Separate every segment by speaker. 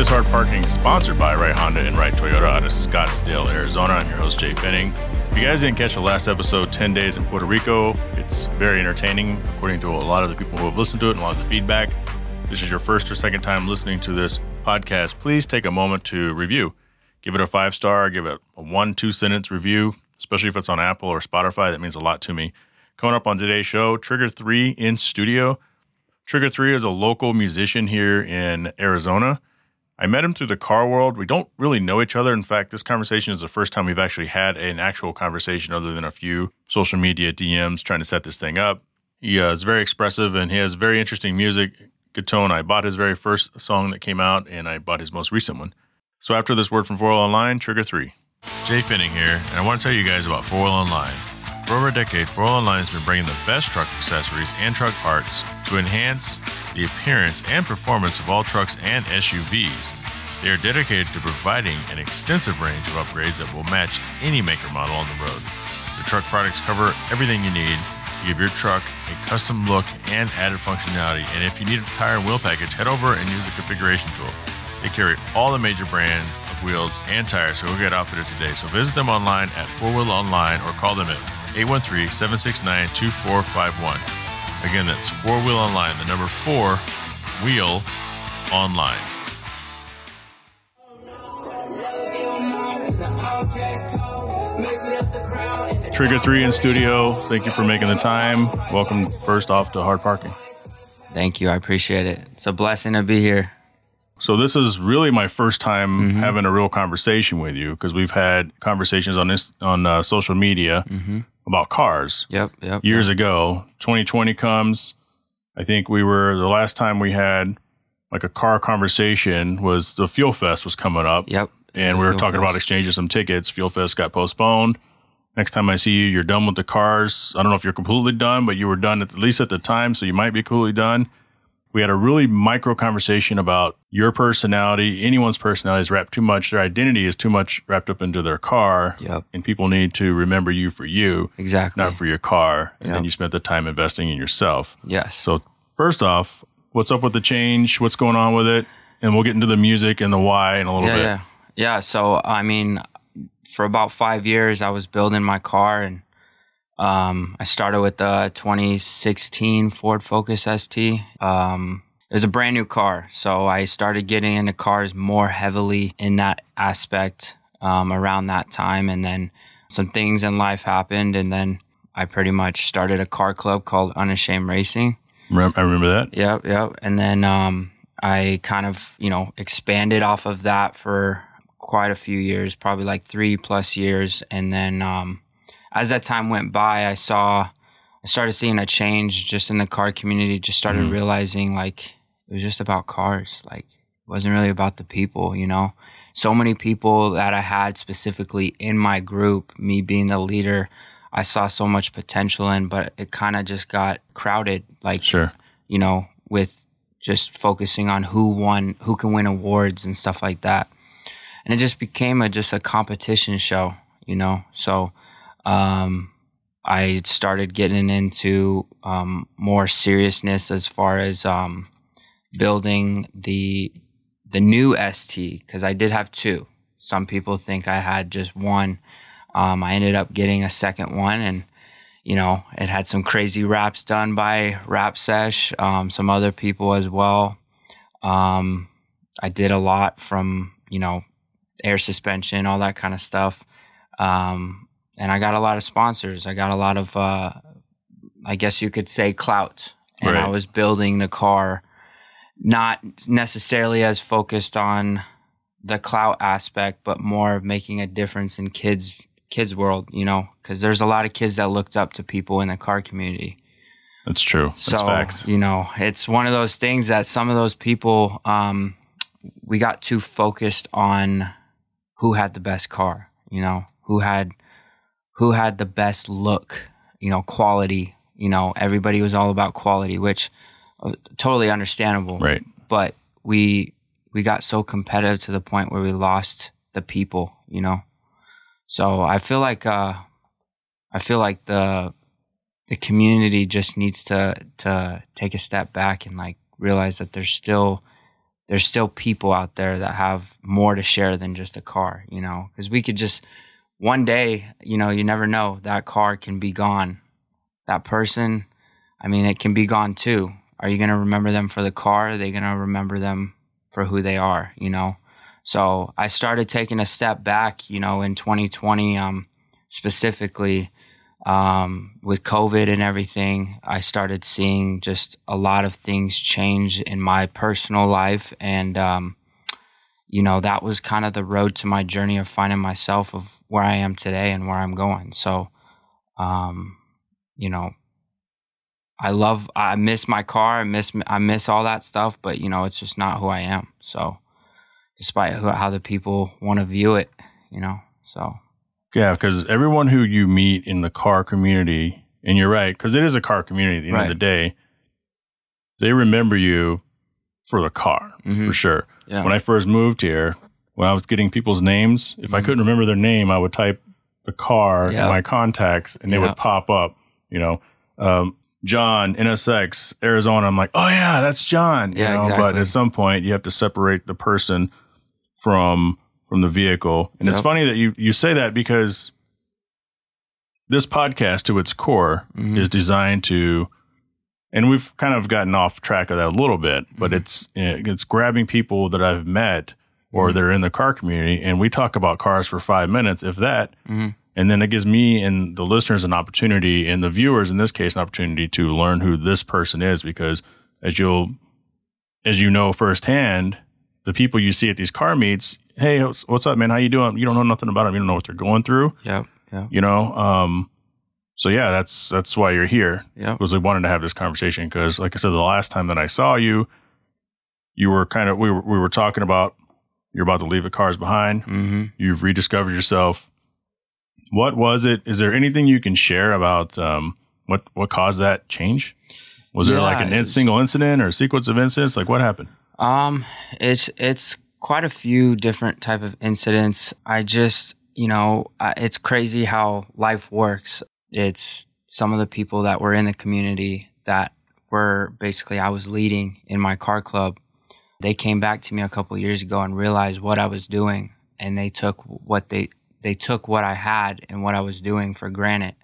Speaker 1: is Hard Parking, sponsored by Right Honda and Right Toyota out of Scottsdale, Arizona. I'm your host, Jhae Pfenning. If you guys didn't catch the last episode, 10 Days in Puerto Rico, it's very entertaining, according to a lot of the people who have listened to it and a lot of the feedback. This is your first or second time listening to this podcast, please take a moment to review. Give it a five star, give it a one, two sentence review, especially if it's on Apple or Spotify. That means a lot to me. Coming up on today's show, Trigga3 in studio. Trigga3 is a local musician here in Arizona. I met him through the car world. We don't really know each other. In fact, this conversation is the first time we've actually had an actual conversation other than a few social media DMs trying to set this thing up. He uh, is very expressive and he has very interesting music, good tone. I bought his very first song that came out and I bought his most recent one. So after this word from 4 Wheel Online, Trigger 3. Jhae Pfenning here, and I want to tell you guys about 4 Wheel Online. For over a decade, 4 Wheel Online has been bringing the best truck accessories and truck parts to enhance the appearance and performance of all trucks and SUVs. They are dedicated to providing an extensive range of upgrades that will match any maker model on the road. Their truck products cover everything you need to give your truck a custom look and added functionality. And if you need a tire and wheel package, head over and use the configuration tool. They carry all the major brands of wheels and tires, so go get outfitted today. So visit them online at 4Wheel Online or call them at 813 769 2451. Again, that's 4Wheel Online, the number 4 Wheel Online. Trigga3 in studio. Thank you for making the time. Welcome first off to Hard Parking.
Speaker 2: Thank you. I appreciate it. It's a blessing to be here.
Speaker 1: So this is really my first time mm-hmm. having a real conversation with you because we've had conversations on this on uh, social media mm-hmm. About cars.
Speaker 2: Yep, yep.
Speaker 1: Years
Speaker 2: yep.
Speaker 1: ago, 2020 comes. I think we were the last time we had like a car conversation was the Fuel Fest was coming up.
Speaker 2: Yep.
Speaker 1: And we were talking Fest. about exchanging some tickets. Fuel Fest got postponed. Next time I see you, you're done with the cars. I don't know if you're completely done, but you were done at least at the time, so you might be completely done. We had a really micro conversation about your personality. Anyone's personality is wrapped too much. Their identity is too much wrapped up into their car.
Speaker 2: Yep.
Speaker 1: And people need to remember you for you.
Speaker 2: Exactly.
Speaker 1: Not for your car. And yep. then you spent the time investing in yourself.
Speaker 2: Yes.
Speaker 1: So, first off, what's up with the change? What's going on with it? And we'll get into the music and the why in a little
Speaker 2: yeah,
Speaker 1: bit.
Speaker 2: Yeah. Yeah. So, I mean, for about five years, I was building my car and um, I started with the 2016 Ford Focus ST. Um, it was a brand new car, so I started getting into cars more heavily in that aspect um, around that time, and then some things in life happened, and then I pretty much started a car club called Unashamed Racing.
Speaker 1: I remember that.
Speaker 2: Yep, yep. And then um, I kind of, you know, expanded off of that for quite a few years, probably like three plus years, and then um, as that time went by, I saw, I started seeing a change just in the car community. Just started mm. realizing like it was just about cars. Like it wasn't really about the people, you know. So many people that I had specifically in my group, me being the leader, I saw so much potential in, but it kind of just got crowded. Like,
Speaker 1: sure,
Speaker 2: you know, with just focusing on who won, who can win awards and stuff like that, and it just became a just a competition show, you know. So um, I started getting into um, more seriousness as far as um, building the the new ST because I did have two. Some people think I had just one. Um, I ended up getting a second one, and you know it had some crazy wraps done by Rap Sesh, um, some other people as well. Um, I did a lot from you know air suspension, all that kind of stuff. Um, and I got a lot of sponsors. I got a lot of, uh, I guess you could say, clout. And right. I was building the car, not necessarily as focused on the clout aspect, but more of making a difference in kids kids world. You know, because there's a lot of kids that looked up to people in the car community.
Speaker 1: That's true. That's
Speaker 2: so,
Speaker 1: facts.
Speaker 2: You know, it's one of those things that some of those people, um, we got too focused on who had the best car. You know, who had who had the best look, you know, quality. You know, everybody was all about quality, which uh, totally understandable.
Speaker 1: Right.
Speaker 2: But we we got so competitive to the point where we lost the people. You know, so I feel like uh, I feel like the the community just needs to to take a step back and like realize that there's still there's still people out there that have more to share than just a car, you know, because we could just one day, you know, you never know that car can be gone. That person, I mean, it can be gone too. Are you going to remember them for the car? Are they going to remember them for who they are, you know? So I started taking a step back, you know, in 2020, um, specifically um, with COVID and everything, I started seeing just a lot of things change in my personal life. And, um, you know, that was kind of the road to my journey of finding myself of where I am today and where I'm going. So, um, you know, I love, I miss my car. I miss, I miss all that stuff, but you know, it's just not who I am. So despite who, how the people want to view it, you know, so.
Speaker 1: Yeah, because everyone who you meet in the car community, and you're right, because it is a car community at the end
Speaker 2: Right.
Speaker 1: of the day, they remember you for the car,
Speaker 2: Mhm.
Speaker 1: for sure.
Speaker 2: Yeah.
Speaker 1: When I first moved here, when I was getting people's names, if I
Speaker 2: Mhm.
Speaker 1: couldn't remember their name, I would type the car
Speaker 2: Yeah.
Speaker 1: in my contacts and they
Speaker 2: Yeah.
Speaker 1: would pop up, you know, um, John, NSX, Arizona. I'm like, oh, yeah, that's John. You
Speaker 2: Yeah,
Speaker 1: know, But at some point, you have to separate the person from from the vehicle. And it's funny that you, you say that because this podcast, to its core,
Speaker 2: Mhm.
Speaker 1: is designed to, and we've kind of gotten off track of that a little bit, but
Speaker 2: Mhm.
Speaker 1: it's it's grabbing people that I've met or
Speaker 2: Mhm.
Speaker 1: they're in the car community, and we talk about cars for five minutes, if that,
Speaker 2: Mhm.
Speaker 1: and then it gives me and the listeners an opportunity, and the viewers in this case, an opportunity to learn who this person is, because as you'll as you know firsthand, the people you see at these car meets, hey, what's, up, man? How you doing? You don't know nothing about them. You don't know what they're going through.
Speaker 2: Yep. Yep.
Speaker 1: You know, um, so yeah, that's that's why you're here.
Speaker 2: Yep.
Speaker 1: Was we wanted to have this conversation because, like I said, the last time that I saw you, you were kind of we were we were talking about you're about to leave the cars behind.
Speaker 2: hmm
Speaker 1: You've rediscovered yourself. What was it? Is there anything you can share about um, what what caused that change? Was there like a in- single incident or a sequence of incidents? Like what happened?
Speaker 2: Um, it's it's quite a few different type of incidents. I just, you know, it's crazy how life works. It's some of the people that were in the community that were basically I was leading in my car club. They came back to me a couple years ago and realized what I was doing, and they took what they they took what I had and what I was doing for granted.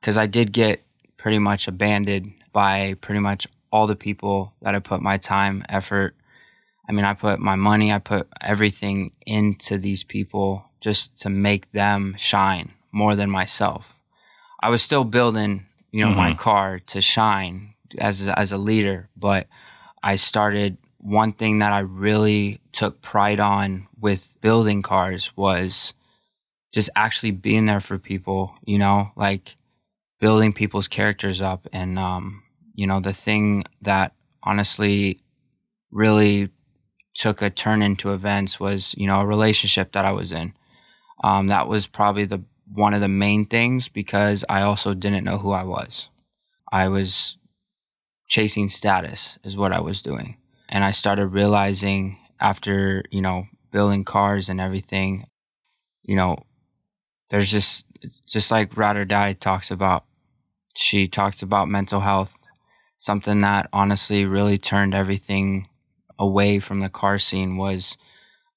Speaker 2: Because I did get pretty much abandoned by pretty much all the people that I put my time, effort, I mean, I put my money, I put everything into these people just to make them shine more than myself. I was still building, you know, my
Speaker 1: Mhm.
Speaker 2: car to shine as as a leader, but I started one thing that I really took pride on with building cars was just actually being there for people, you know, like building people's characters up and um you know, the thing that honestly really took a turn into events was, you know, a relationship that I was in. Um, that was probably the one of the main things because I also didn't know who I was. I was chasing status is what I was doing. And I started realizing after, you know, building cars and everything, you know, there's just just like Ride or Die talks about. She talks about mental health, something that honestly really turned everything away from the car scene was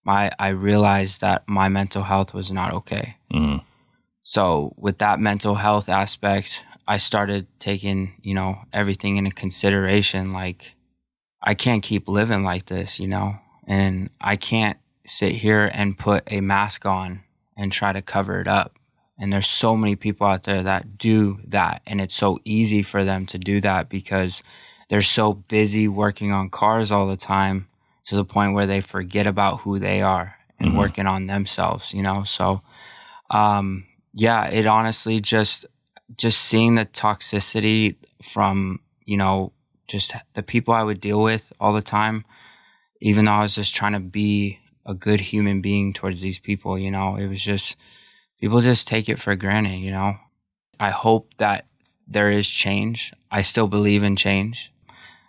Speaker 2: my I realized that my mental health was not okay.
Speaker 1: Mm.
Speaker 2: So with that mental health aspect, I started taking, you know, everything into consideration. Like I can't keep living like this, you know, and I can't sit here and put a mask on and try to cover it up. And there's so many people out there that do that. And it's so easy for them to do that because they're so busy working on cars all the time to the point where they forget about who they are and
Speaker 1: Mhm.
Speaker 2: working on themselves, you know? So, um, yeah, it honestly just, just seeing the toxicity from, you know, just the people I would deal with all the time, even though I was just trying to be a good human being towards these people, you know, it was just, people just take it for granted, you know? I hope that there is change. I still believe in change.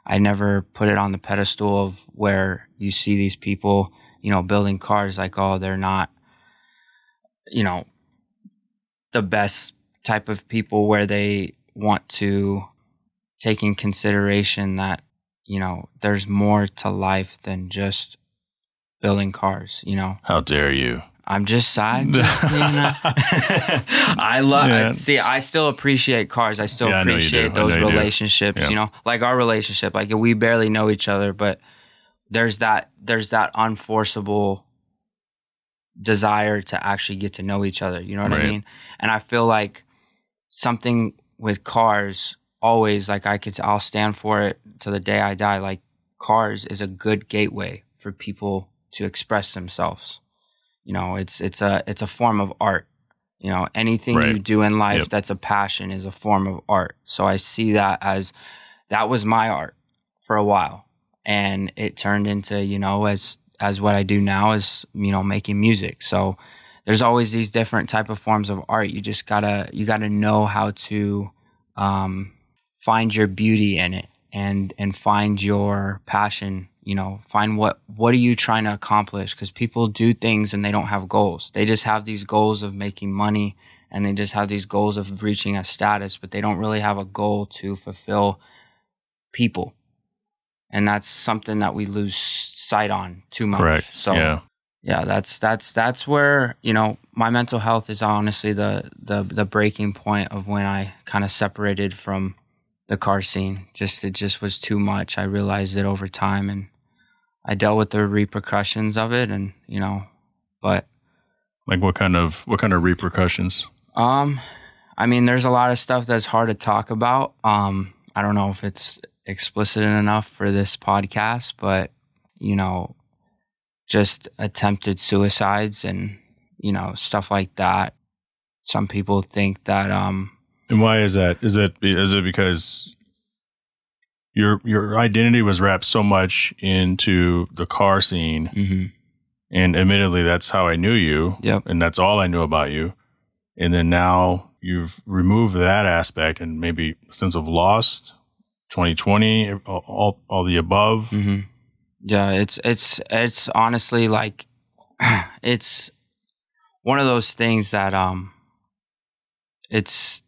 Speaker 2: I never put it on the pedestal of where you see these people, you know, building cars like, oh, they're not, you know, the best type of people where they want to take in consideration that, you know, there's more to life than just building cars, you know.
Speaker 1: How dare you?
Speaker 2: I'm just sad. you know. I love
Speaker 1: Yeah.
Speaker 2: see, I still appreciate cars. I still
Speaker 1: Yeah, I know you do.
Speaker 2: appreciate
Speaker 1: I know
Speaker 2: those
Speaker 1: you
Speaker 2: relationships,
Speaker 1: Yeah.
Speaker 2: you know. Like our relationship, like we barely know each other, but there's that there's that unforceable desire to actually get to know each other, you know what
Speaker 1: Right.
Speaker 2: I mean? And I feel like something with cars always like I could I'll stand for it to the day I die like cars is a good gateway for people to express themselves. You know, it's it's a it's a form of art. You know, anything you do in life
Speaker 1: Yep.
Speaker 2: that's a passion is a form of art. So I see that as that was my art for a while and it turned into, you know, as as what I do now is, you know, making music. So there's always these different type of forms of art. You just gotta you gotta know how to um, find your beauty in it and and find your passion. You know, find what what are you trying to accomplish? Because people do things and they don't have goals. They just have these goals of making money and they just have these goals of reaching a status, but they don't really have a goal to fulfill people. And that's something that we lose sight on too much.
Speaker 1: Correct.
Speaker 2: So
Speaker 1: yeah.
Speaker 2: yeah that's that's that's where you know my mental health is honestly the the the breaking point of when i kind of separated from the car scene. Just it just was too much. I realized it over time and i dealt with the repercussions of it and you know but
Speaker 1: Like what kind of what kind of repercussions?
Speaker 2: um i mean there's a lot of stuff that's hard to talk about. Um i don't know if it's explicit enough for this podcast but you know just attempted suicides and you know stuff like that. Some people think that um
Speaker 1: And why is that? Is it is it because your your identity was wrapped so much into the car scene,
Speaker 2: mhm,
Speaker 1: and admittedly, that's how I knew you,
Speaker 2: Yep.
Speaker 1: and that's all I knew about you. And then now you've removed that aspect, and maybe a sense of lost, twenty twenty, all, all all the above.
Speaker 2: mhm. yeah it's it's it's honestly like it's one of those things that um it's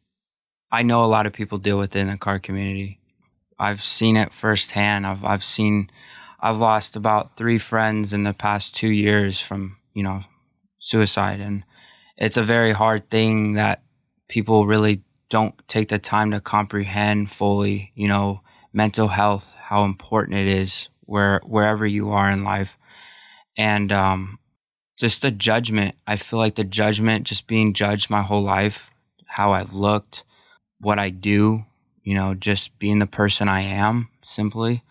Speaker 2: i know a lot of people deal with it in the car community. I've seen it firsthand. I've i've seen i've lost about three friends in the past two years from you know suicide. And it's a very hard thing that people really don't take the time to comprehend fully you know mental health how important it is where wherever you are in life. And um just the judgment. I feel like the judgment just being judged my whole life how i've looked what i do you know just being the person i am simply.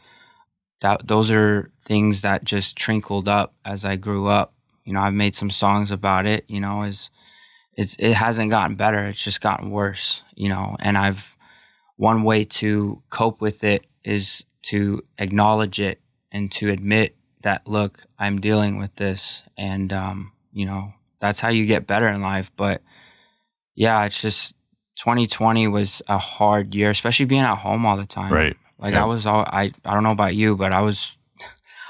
Speaker 2: That those are things that just trickled up as i grew up. You know i've made some songs about it you know as it's it hasn't gotten better it's just gotten worse you know and i've one way to cope with it is to acknowledge it and to admit that look i'm dealing with this and um you know that's how you get better in life but yeah it's just 2020 was a hard year especially being at home all the time.
Speaker 1: Right.
Speaker 2: like
Speaker 1: Yeah.
Speaker 2: i was all i i don't know about you but i was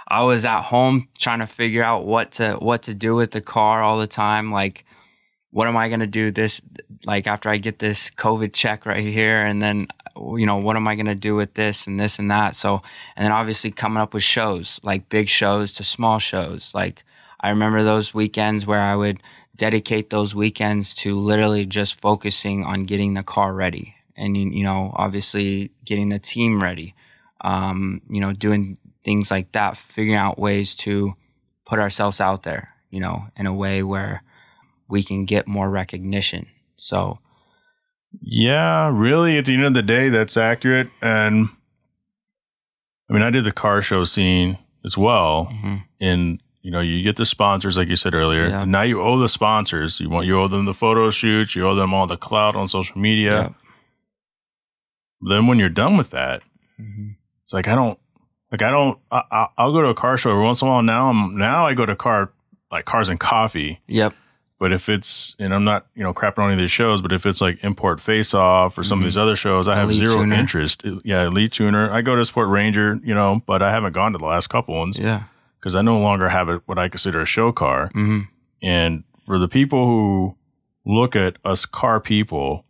Speaker 2: i was at home trying to figure out what to what to do with the car all the time. Like what am i going to do this like after i get this covid check right here? And then you know what am i going to do with this and this and that? So and then obviously coming up with shows like big shows to small shows. Like i remember those weekends where i would dedicate those weekends to literally just focusing on getting the car ready and you know obviously getting the team ready um, you know doing things like that figuring out ways to put ourselves out there you know in a way where we can get more recognition so
Speaker 1: Yeah, really, at the end of the day, that's accurate. And I mean, I did the car show scene as well.
Speaker 2: mhm,
Speaker 1: And, you know, you get the sponsors, like you said earlier.
Speaker 2: Yeah.
Speaker 1: Now you owe the sponsors. You want, you owe them the photo shoots, you owe them all the clout on social media.
Speaker 2: Yep.
Speaker 1: Then when you're done with that,
Speaker 2: mhm,
Speaker 1: it's like, I don't, like, I don't, I, I- I'll go to a car show every once in a while. Now I'm, now I go to car, like cars and coffee.
Speaker 2: yep
Speaker 1: But if it's, and I'm not, you know, crapping on any of these shows, but if it's like Import Face Off or some of
Speaker 2: Mhm.
Speaker 1: these other shows, I have
Speaker 2: Elite
Speaker 1: zero
Speaker 2: Tuner.
Speaker 1: interest. Yeah, Elite Tuner. I go to Sport Ranger, you know, but I haven't gone to the last couple ones
Speaker 2: yeah
Speaker 1: because I no longer have a, what I consider a show car.
Speaker 2: hmm
Speaker 1: And for the people who look at us car people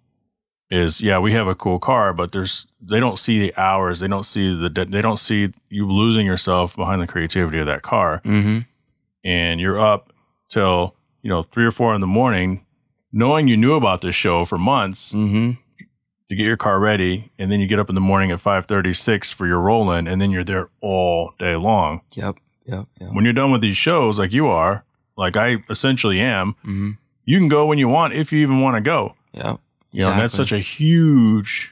Speaker 1: is yeah, we have a cool car, but there's they don't see the hours, they don't see the they don't see you losing yourself behind the creativity of that car,
Speaker 2: Mm-hmm.
Speaker 1: and you're up till you know three or four in the morning, knowing you knew about this show for months
Speaker 2: Mm-hmm.
Speaker 1: to get your car ready, and then you get up in the morning at five thirty six for your roll in, and then you're there all day long.
Speaker 2: Yep. Yep. Yep.
Speaker 1: When you're done with these shows, like you are, like I essentially am,
Speaker 2: Mm-hmm.
Speaker 1: you can go when you want if you even want to go.
Speaker 2: Yeah.
Speaker 1: You know, and that's such a huge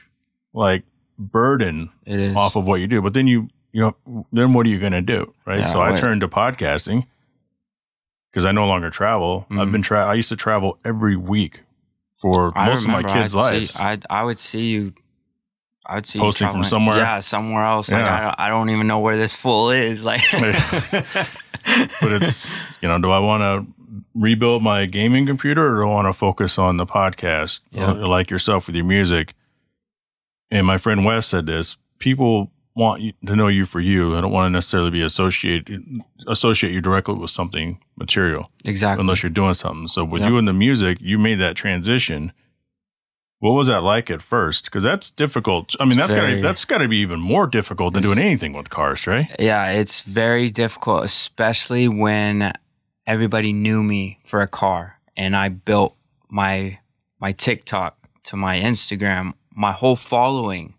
Speaker 1: like burden off of what you do. But then you, you know, then what are you going to do? Right.
Speaker 2: Yeah,
Speaker 1: so I turned to podcasting because I no longer travel. I've
Speaker 2: Mhm.
Speaker 1: been tra- I used to travel every week for
Speaker 2: I
Speaker 1: most of my kids'
Speaker 2: I'd
Speaker 1: lives.
Speaker 2: See, I I would see you. I would see
Speaker 1: Posting from somewhere?
Speaker 2: Yeah, somewhere else. Like
Speaker 1: Yeah.
Speaker 2: I, don't, I don't even know where this fool is. Like,
Speaker 1: but it's, you know, do I want to rebuild my gaming computer or do I want to focus on the podcast
Speaker 2: Yeah.
Speaker 1: Like yourself with your music? And my friend Wes said this people want you to know you for you. I don't want to necessarily be associated associate you directly with something material
Speaker 2: exactly.
Speaker 1: unless you're doing something. So with
Speaker 2: Yep.
Speaker 1: you and the music, you made that transition. What was that like at first? Because that's difficult. I mean,
Speaker 2: It's
Speaker 1: that's got to that's got to be even more difficult than doing anything with cars, right?
Speaker 2: Yeah, it's very difficult, especially when everybody knew me for a car and I built my my TikTok to my Instagram. My whole following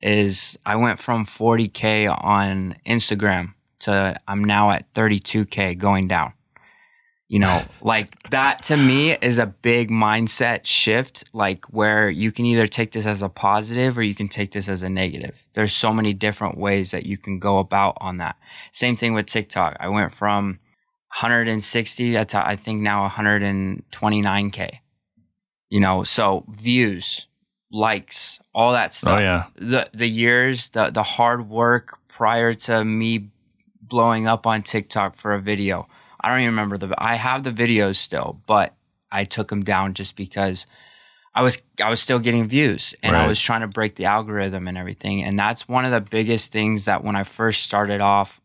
Speaker 2: is I went from 40k on Instagram to I'm now at 32k going down. You know, like that to me is a big mindset shift, like where you can either take this as a positive or you can take this as a negative. There's so many different ways that you can go about on that. Same thing with TikTok. I went from 160 to I think now 129k. You know, so views, likes, all that oh, stuff
Speaker 1: Oh yeah,
Speaker 2: the the years, the the hard work prior to me blowing up on TikTok for a video. I don't even remember the. I have the videos still, but I took them down just because I was I was still getting views and I was trying to break the algorithm and everything. And that's one of the biggest things that when I first started off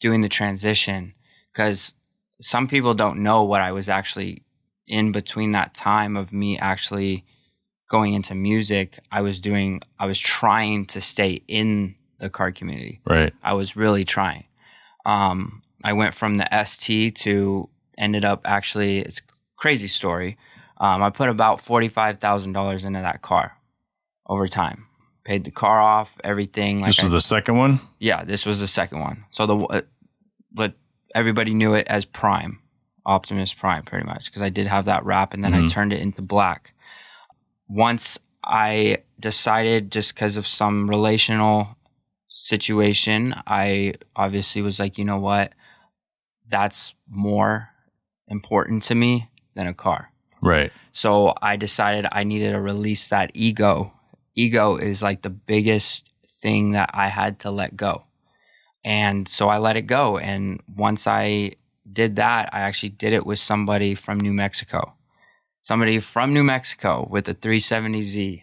Speaker 2: doing the transition, because some people don't know what I was actually in between that time of me actually going into music, I was doing, I was trying to stay in the car community.
Speaker 1: right.
Speaker 2: I was really trying. Um, I went from the ST to ended up actually, it's a crazy story. Um, I put about $45,000 into that car over time. Paid the car off, everything. Like
Speaker 1: this was
Speaker 2: I-
Speaker 1: the second one.
Speaker 2: yeah, this was the second one. So the uh, but everybody knew it as Prime, Optimus Prime, pretty much, because I did have that wrap, and then I
Speaker 1: Mhm.
Speaker 2: turned it into black. Once I decided, just because of some relational situation, I obviously was like, you know what, that's more important to me than a car.
Speaker 1: Right.
Speaker 2: So I decided I needed to release that ego. Ego is like the biggest thing that I had to let go. And so I let it go. And once I did that, I actually did it with somebody from New Mexico. Somebody from New Mexico with a 370Z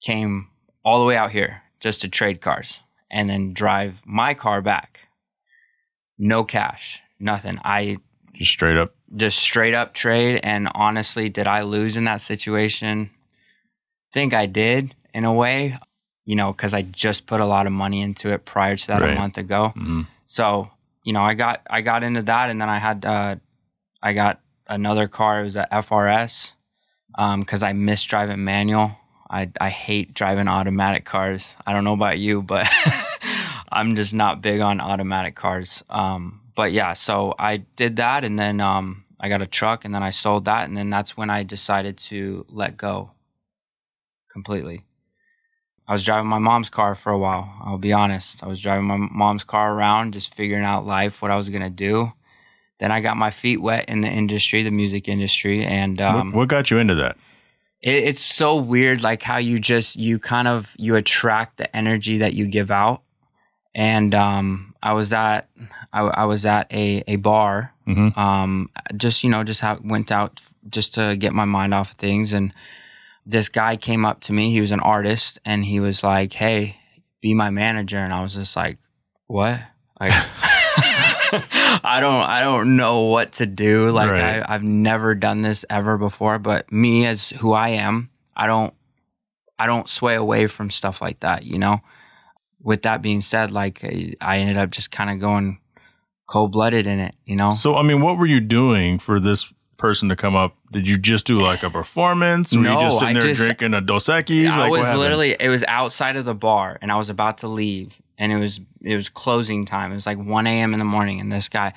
Speaker 2: came all the way out here just to trade cars and then drive my car back. No cash, nothing. I
Speaker 1: Just straight up.
Speaker 2: just straight up trade. And honestly, did I lose in that situation? Think I did in a way, you know, because I just put a lot of money into it prior to that
Speaker 1: Right.
Speaker 2: a month ago.
Speaker 1: Mhm.
Speaker 2: So you know, I got I got into that, and then I had uh, I got another car. It was a FRS because I miss driving manual. I I hate driving automatic cars. I don't know about you, but I'm just not big on automatic cars. Um, but yeah, so I did that, and then um, I got a truck, and then I sold that, and then that's when I decided to let go completely. I was driving my mom's car for a while. I'll be honest. I was driving my mom's car around, just figuring out life, what I was gonna do. Then I got my feet wet in the industry, the music industry, and um,
Speaker 1: what, what got you into that?
Speaker 2: it, it's so weird like how you just you kind of you attract the energy that you give out and um i was at i, I was at a, a bar
Speaker 1: Mhm.
Speaker 2: um just you know just have, went out just to get my mind off of things and this guy came up to me he was an artist and he was like hey be my manager and i was just like what like I don't I don't know what to do. Like
Speaker 1: Right.
Speaker 2: I, I've never done this ever before. But me as who I am, I don't I don't sway away from stuff like that, you know. With that being said, like I ended up just kind of going cold blooded in it, you know.
Speaker 1: So I mean, what were you doing for this person to come up? Did you just do like a performance? Were
Speaker 2: No,
Speaker 1: you just sitting there
Speaker 2: just-
Speaker 1: drinking a Dos Equis?
Speaker 2: I
Speaker 1: like,
Speaker 2: was literally it was outside of the bar and I was about to leave and it was it was closing time. It was like one AM in the morning and this guy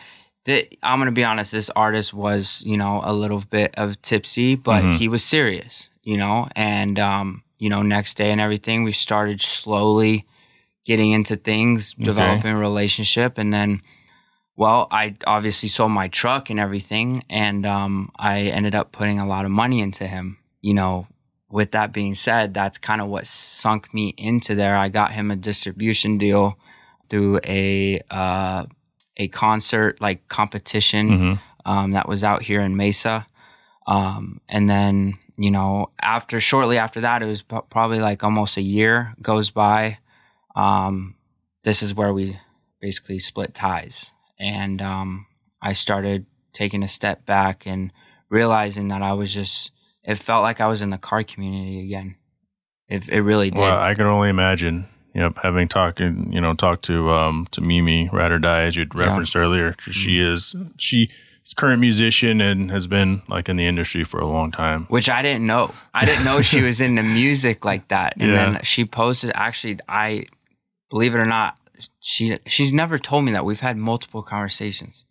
Speaker 2: th- I'm gonna be honest, this artist was, you know, a little bit of tipsy, but
Speaker 1: Mhm.
Speaker 2: he was serious, you know, and um, you know, next day and everything, we started slowly getting into things,
Speaker 1: Okay.
Speaker 2: developing a relationship and then well, I obviously sold my truck and everything, and um, I ended up putting a lot of money into him. You know, with that being said, that's kind of what sunk me into there. I got him a distribution deal through a uh, a concert like competition
Speaker 1: Mhm.
Speaker 2: um, that was out here in Mesa, um, and then you know after shortly after that, it was p- probably like almost a year goes by. Um, this is where we basically split ties and um, I started taking a step back and realizing that I was just it felt like I was in the car community again. It it really did.
Speaker 1: Well, I can only imagine. Yep, having talked, you know, talked to um to Mimi Ride or Die as you'd
Speaker 2: Yeah.
Speaker 1: referenced earlier. She is she is current musician and has been like in the industry for a long time.
Speaker 2: which I didn't know. I didn't know she was into music like that. And
Speaker 1: Yeah.
Speaker 2: then she posted actually I believe it or not, she she's never told me that. We've had multiple conversations.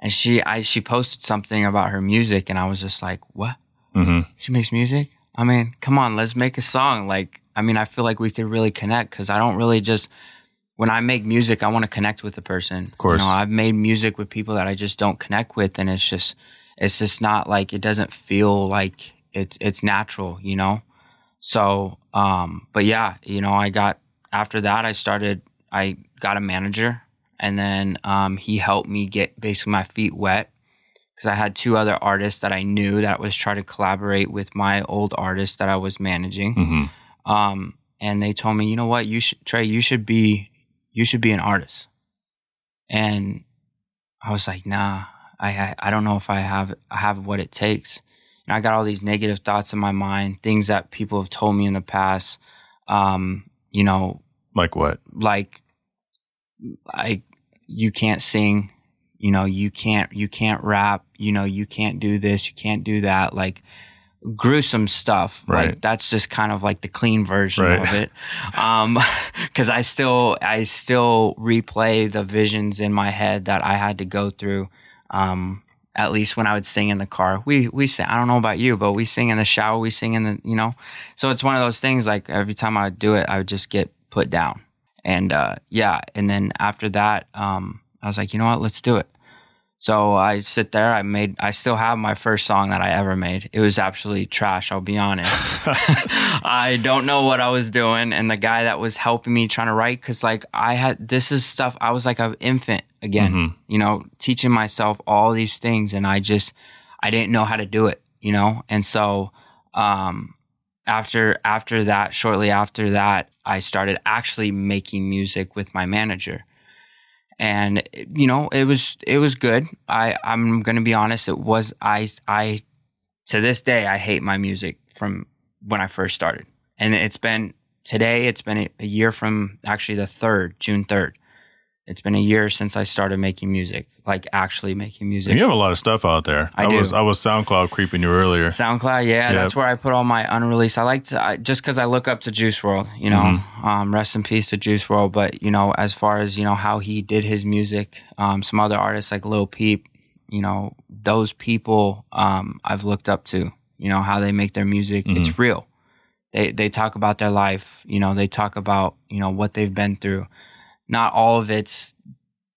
Speaker 2: And she I she posted something about her music and I was just like, "What?
Speaker 1: hmm
Speaker 2: She makes music? I mean, come on, let's make a song." Like, I mean, I feel like we could really connect cuz I don't really just when I make music, I want to connect with the person. Of
Speaker 1: course.
Speaker 2: You know, I've made music with people that I just don't connect with and it's just it's just not like it doesn't feel like it's it's natural, you know? So, um but yeah, you know, I got after that I started I got a manager and then um he helped me get basically my feet wet because I had two other artists that I knew that was trying to collaborate with my old artist that I was managing.
Speaker 1: hmm
Speaker 2: Um, and they told me, you know what, you should Trey, you should be, you should be an artist. And I was like, nah, I, I, I don't know if I have, I have what it takes. And I got all these negative thoughts in my mind, things that people have told me in the past. Um, you know,
Speaker 1: Like what?
Speaker 2: like I you can't sing, you know, you can't you can't rap, you know, you can't do this, you can't do that, like gruesome stuff.
Speaker 1: Right.
Speaker 2: Like that's just kind of like the clean version
Speaker 1: Right.
Speaker 2: of it. Um cuz I still I still replay the visions in my head that I had to go through um at least when I would sing in the car. We we sing I don't know about you, but we sing in the shower, we sing in the, you know. So it's one of those things like every time I would do it, I would just get put down and uh, yeah and then after that um, i was like you know what let's do it so i sit there i made i still have my first song that i ever made. It was absolutely trash i'll be honest. I don't know what i was doing and the guy that was helping me trying to write because like i had this is stuff i was like an infant again
Speaker 1: Mhm.
Speaker 2: you know teaching myself all these things and i just i didn't know how to do it you know? And so um after after that shortly after that i started actually making music with my manager and you know it was it was good. I i'm gonna be honest it was i i to this day i hate my music from when i first started. And it's been today it's been a, year from actually the 3rd june 3rd it's been a year since i started making music like actually making music
Speaker 1: You have a lot of stuff out there.
Speaker 2: I do.
Speaker 1: was I was SoundCloud creeping you earlier.
Speaker 2: SoundCloud, yeah,
Speaker 1: Yep.
Speaker 2: that's where I put all my unreleased. I like to I, just because I look up to Juice WRLD, you know.
Speaker 1: Mhm.
Speaker 2: Um, rest in peace to Juice WRLD. But you know, as far as you know how he did his music, um, some other artists like Lil Peep, you know, those people um, I've looked up to. You know how they make their music.
Speaker 1: Mhm.
Speaker 2: It's real. They they talk about their life. You know, they talk about you know what they've been through. Not all of it's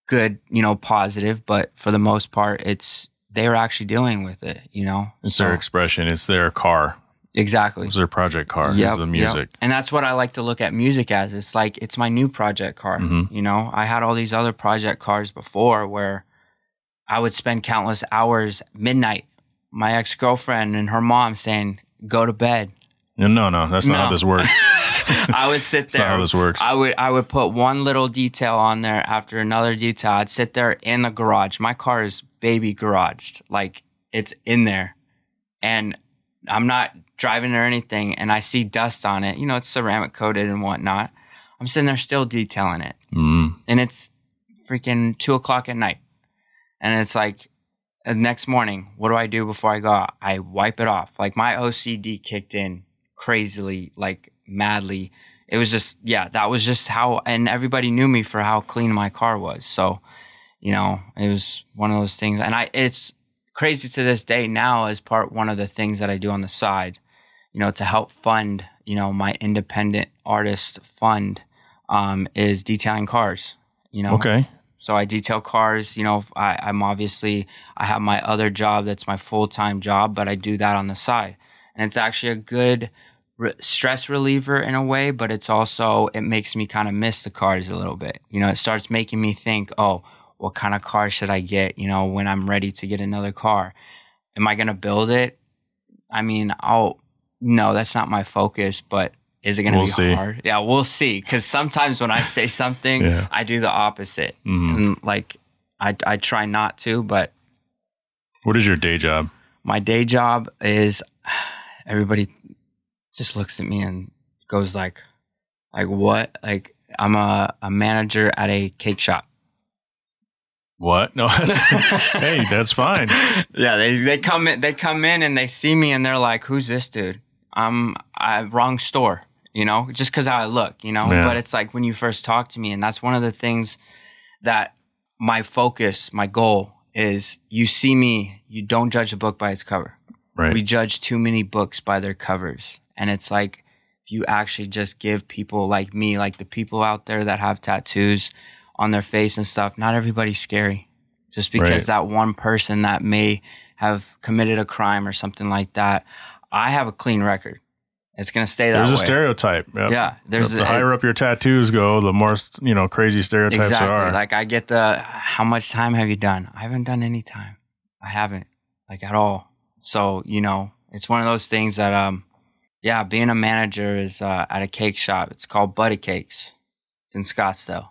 Speaker 2: good, you know, positive, but for the most part, it's they're actually dealing with it. You know,
Speaker 1: It's
Speaker 2: So-
Speaker 1: their expression. It's their car.
Speaker 2: exactly.
Speaker 1: It's their project car.
Speaker 2: Yep,
Speaker 1: It's the
Speaker 2: yep.
Speaker 1: music.
Speaker 2: And that's what I like to look at music as. It's like it's my new project car.
Speaker 1: Mhm.
Speaker 2: You know, I had all these other project cars before where I would spend countless hours midnight. My ex girlfriend and her mom saying, "Go to bed."
Speaker 1: No, no, no. That's not how this works.
Speaker 2: I would sit
Speaker 1: That's not
Speaker 2: there.
Speaker 1: how this works.
Speaker 2: I would I would put one little detail on there after another detail. I'd sit there in the garage. My car is baby garaged. Like it's in there. And I'm not driving or anything, and I see dust on it. You know, it's ceramic coated and whatnot. I'm sitting there still detailing it,
Speaker 1: Mm.
Speaker 2: and it's freaking two o'clock at night, and it's like the next morning. What do I do before I go out? I wipe it off. Like my OCD kicked in crazily, like madly. It was just yeah, that was just how, and everybody knew me for how clean my car was. So, you know, it was one of those things, and I it's crazy to this day now as part one of the things that I do on the side, you know, to help fund, you know, my independent artist fund um, is detailing cars. You know,
Speaker 1: Okay.
Speaker 2: so I detail cars. You know, I, I'm obviously I have my other job that's my full time job, but I do that on the side, and it's actually a good re- stress reliever in a way. But it's also it makes me kind of miss the cars a little bit. You know, it starts making me think, oh, what kind of car should I get? You know, when I'm ready to get another car, am I gonna build it? I mean, I'll no, that's not my focus, but. Is it going to
Speaker 1: We'll
Speaker 2: be
Speaker 1: see.
Speaker 2: hard? Yeah, we'll see. Because sometimes when I say something,
Speaker 1: Yeah.
Speaker 2: I do the opposite
Speaker 1: Mhm.
Speaker 2: and like I, I try not to but
Speaker 1: What is your day job?
Speaker 2: my day job is everybody just looks at me and goes like like what like i'm a, a manager at a cake shop
Speaker 1: What? No. That's, hey, that's fine.
Speaker 2: yeah they, they come in they come in and they see me and they're like who's this dude i'm I, wrong store you know just because how i look you know
Speaker 1: Yeah.
Speaker 2: but it's like when you first talk to me and that's one of the things that my focus my goal is you see me you don't judge a book by its cover
Speaker 1: Right.
Speaker 2: we judge too many books by their covers and it's like if you actually just give people like me like the people out there that have tattoos on their face and stuff not everybody's scary just because
Speaker 1: Right.
Speaker 2: that one person that may have committed a crime or something like that i have a clean record it's going to stay that
Speaker 1: There's a
Speaker 2: way
Speaker 1: stereotype. Yep.
Speaker 2: yeah there's
Speaker 1: the, the
Speaker 2: a-
Speaker 1: higher up your tattoos go, the more you know crazy stereotypes
Speaker 2: exactly
Speaker 1: there are.
Speaker 2: like i get the how much time have you done i haven't done any time i haven't like at all so you know it's one of those things that um yeah being a manager is uh, at a cake shop it's called buddy cakes it's in scottsdale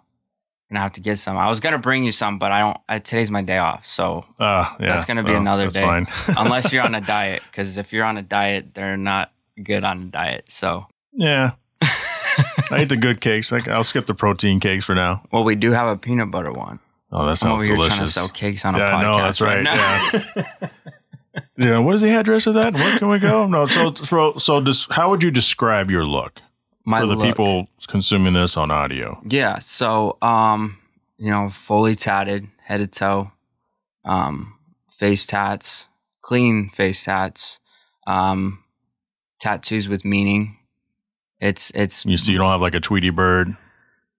Speaker 2: gonna have to get some i was gonna bring you some but i don't I, today's my day off so
Speaker 1: Ah, yeah.
Speaker 2: That's gonna be another day. Unless you're on a diet because if you're on a diet they're not good on a diet so
Speaker 1: yeah, I eat the good cakes. Like, I'll skip the protein cakes for now.
Speaker 2: well we do have a peanut butter one
Speaker 1: Oh, that
Speaker 2: i'm
Speaker 1: sounds
Speaker 2: over here
Speaker 1: delicious.
Speaker 2: trying to sell cakes on a
Speaker 1: Yeah, I
Speaker 2: podcast
Speaker 1: know, that's right,
Speaker 2: now.
Speaker 1: yeah. Yeah, what is the address of that? Where can we go? No. So, so, so just how would you describe your look
Speaker 2: my
Speaker 1: for the
Speaker 2: look.
Speaker 1: people consuming this on audio?
Speaker 2: Yeah. So, um, you know, fully tatted, head to toe, um, face tats, clean face tats, um, tattoos with meaning. It's it's
Speaker 1: You see, you don't have like a Tweety bird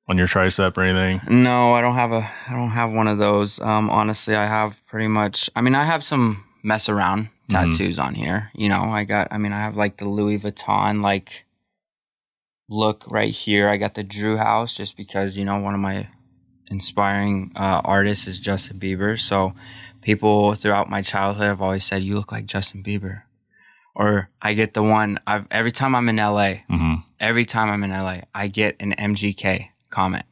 Speaker 1: on your tricep or anything.
Speaker 2: no, I don't have a I don't have one of those. Um, honestly, I have pretty much. I mean, I have some mess around
Speaker 1: Mhm.
Speaker 2: tattoos on here. You know, I got. I mean, I have like the Louis Vuitton like look right here. I got the Drew House just because you know one of my inspiring uh, artists is Justin Bieber. So people throughout my childhood have always said, "You look like Justin Bieber." Or I get the one. I've every time I'm in LA.
Speaker 1: hmm
Speaker 2: Every time I'm in LA, I get an MGK comment.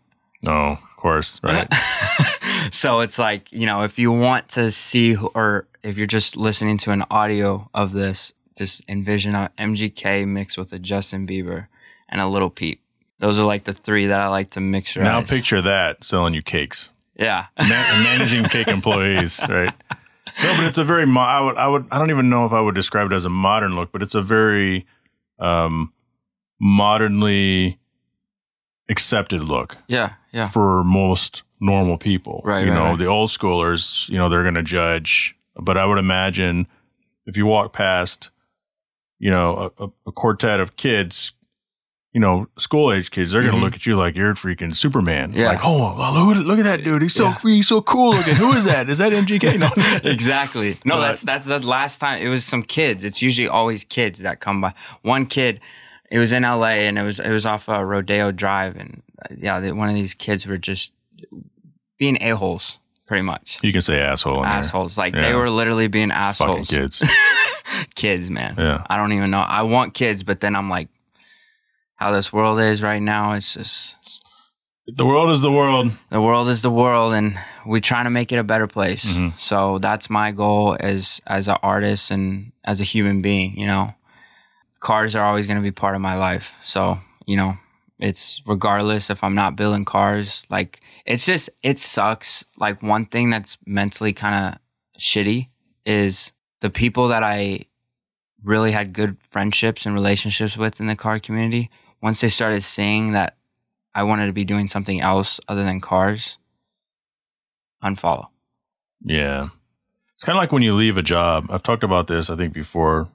Speaker 1: Oh, of course, right.
Speaker 2: so it's like, you know, if you want to see, or if you're just listening to an audio of this, just envision a MGK mixed with a Justin Bieber and a little Peep. Those are like the three that I like to mix.
Speaker 1: now picture that selling you cakes,
Speaker 2: Yeah.
Speaker 1: Man- managing cake employees, right? No, but it's a very. Mo- I would. I would. I don't even know if I would describe it as a modern look, but it's a very um, modernly accepted look
Speaker 2: Yeah. Yeah.
Speaker 1: for most normal people.
Speaker 2: Right,
Speaker 1: You
Speaker 2: right,
Speaker 1: know,
Speaker 2: right.
Speaker 1: the old schoolers. You know, they're going to judge. But I would imagine if you walk past, you know, a, a, a quartet of kids. You know, school age kids, they're
Speaker 2: Mhm.
Speaker 1: gonna look at you like you're freaking Superman.
Speaker 2: Yeah.
Speaker 1: Like, oh, well, look, at- look at that dude. He's so
Speaker 2: Yeah.
Speaker 1: he's so cool looking. Who is that? Is that MGK? No.
Speaker 2: exactly. No,
Speaker 1: But-
Speaker 2: that's that's the last time. It was some kids. It's usually always kids that come by. One kid, it was in L.A. and it was it was off uh, Rodeo Drive, and uh, yeah, they, one of these kids were just being a holes, pretty much
Speaker 1: You can say asshole there.
Speaker 2: assholes. Like
Speaker 1: Yeah.
Speaker 2: they were literally being assholes.
Speaker 1: Fucking kids.
Speaker 2: kids, man.
Speaker 1: Yeah.
Speaker 2: I don't even know. I want kids, but then I'm like, how this world is right now. It's just
Speaker 1: The world is the world.
Speaker 2: The world is the world, and we're trying to make it a better place.
Speaker 1: Mhm.
Speaker 2: So that's my goal as as an artist and as a human being. You know, cars are always going to be part of my life. So you know, it's regardless if I'm not building cars. Like it's just it sucks. Like one thing that's mentally kind of shitty is the people that I really had good friendships and relationships with in the car community. Once they started seeing that I wanted to be doing something else other than cars, unfollow.
Speaker 1: Yeah. It's kind of like when you leave a job. I've talked about this, I think, before.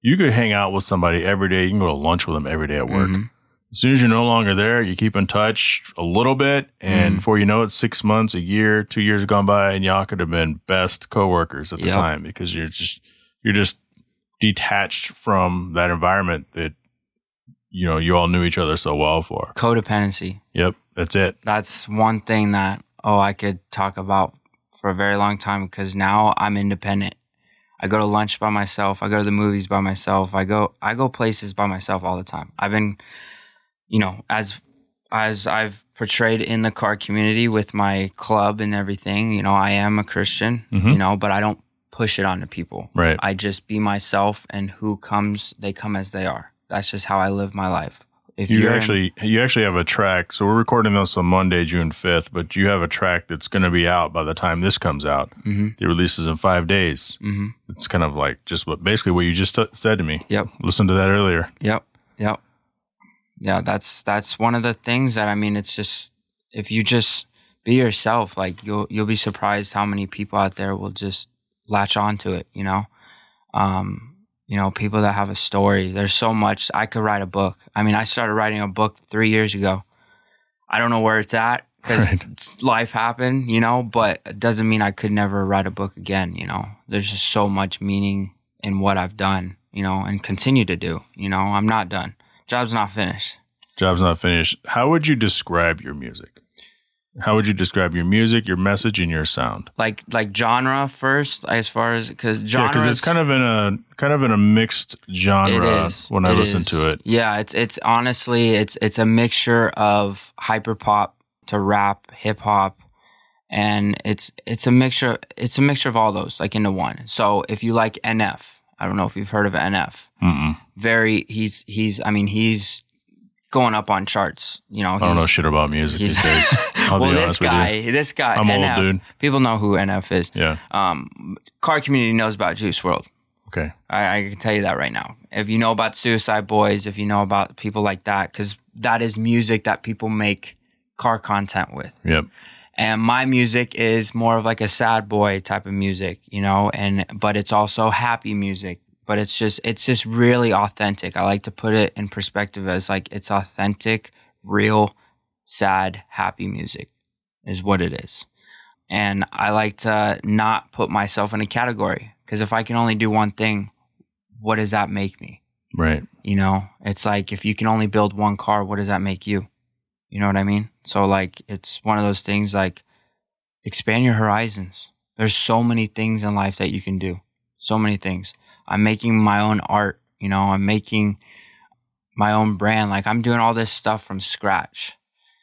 Speaker 1: You could hang out with somebody every day. You can go to lunch with them every day at work.
Speaker 2: Mhm.
Speaker 1: As soon as you're no longer there, you keep in touch a little bit. And
Speaker 2: Mhm.
Speaker 1: before you know it, six months, a year, two years have gone by, and y'all could have been best coworkers at the
Speaker 2: Yep.
Speaker 1: time because you're just, you're just detached from that environment that, you know, you all knew each other so well for.
Speaker 2: Codependency.
Speaker 1: Yep. That's it.
Speaker 2: That's one thing that, oh, I could talk about for a very long time because now I'm independent. I go to lunch by myself. I go to the movies by myself. I go I go places by myself all the time. I've been, you know, as as I've portrayed in the car community with my club and everything, you know, I am a Christian,
Speaker 1: Mhm.
Speaker 2: you know, but I don't push it onto people.
Speaker 1: Right.
Speaker 2: I just be myself and who comes, they come as they are. That's just how I live my life. If
Speaker 1: You
Speaker 2: you're in-
Speaker 1: actually you actually have a track. So we're recording this on Monday, June fifth, but you have a track that's going to be out by the time this comes out.
Speaker 2: Mhm,
Speaker 1: It releases in five days.
Speaker 2: mhm.
Speaker 1: It's kind of like just what basically what you just t- said to me.
Speaker 2: Yep.
Speaker 1: Listen to that earlier.
Speaker 2: Yep. Yep. Yeah, that's that's one of the things that I mean it's just if you just be yourself, like you'll you'll be surprised how many people out there will just latch onto it, you know? Um you know, people that have a story. There's so much. I could write a book. I mean, I started writing a book three years ago. I don't know where it's at because
Speaker 1: Right.
Speaker 2: life happened, you know, but it doesn't mean I could never write a book again, you know. There's just so much meaning in what I've done, you know, and continue to do. You know, I'm not done. Job's not finished.
Speaker 1: Job's not finished. How would you describe your music? How would you describe your music, your message, and your sound?
Speaker 2: Like like genre first, as far as because
Speaker 1: Yeah,
Speaker 2: genre
Speaker 1: because it's kind of in a kind of in a mixed genre when I
Speaker 2: It
Speaker 1: listen
Speaker 2: is.
Speaker 1: to it.
Speaker 2: Yeah, it's it's honestly it's it's a mixture of hyper pop to rap, hip hop, and it's it's a mixture it's a mixture of all those like into one. So if you like NF, I don't know if you've heard of NF.
Speaker 1: Mm-mm.
Speaker 2: Very he's he's I mean he's going up on charts. You know,
Speaker 1: I don't know shit about music these days. I'll
Speaker 2: well,
Speaker 1: be
Speaker 2: this
Speaker 1: honest with
Speaker 2: guy,
Speaker 1: you.
Speaker 2: this guy,
Speaker 1: I'm old,
Speaker 2: NF,
Speaker 1: dude.
Speaker 2: people know who NF is.
Speaker 1: Yeah.
Speaker 2: Um, car community knows about Juice WRLD.
Speaker 1: Okay.
Speaker 2: I, I can tell you that right now. If you know about Suicideboys, if you know about people like that, because that is music that people make car content with.
Speaker 1: Yep.
Speaker 2: And my music is more of like a sad boy type of music, you know, and but it's also happy music. But it's just it's just really authentic. I like to put it in perspective as like it's authentic, real, sad, happy music is what it is. And I like to not put myself in a category because if I can only do one thing, what does that make me?
Speaker 1: Right.
Speaker 2: You know, it's like if you can only build one car, what does that make you? You know what I mean? So like it's one of those things like expand your horizons. There's so many things in life that you can do. So many things. I'm making my own art, you know, I'm making my own brand. Like I'm doing all this stuff from scratch.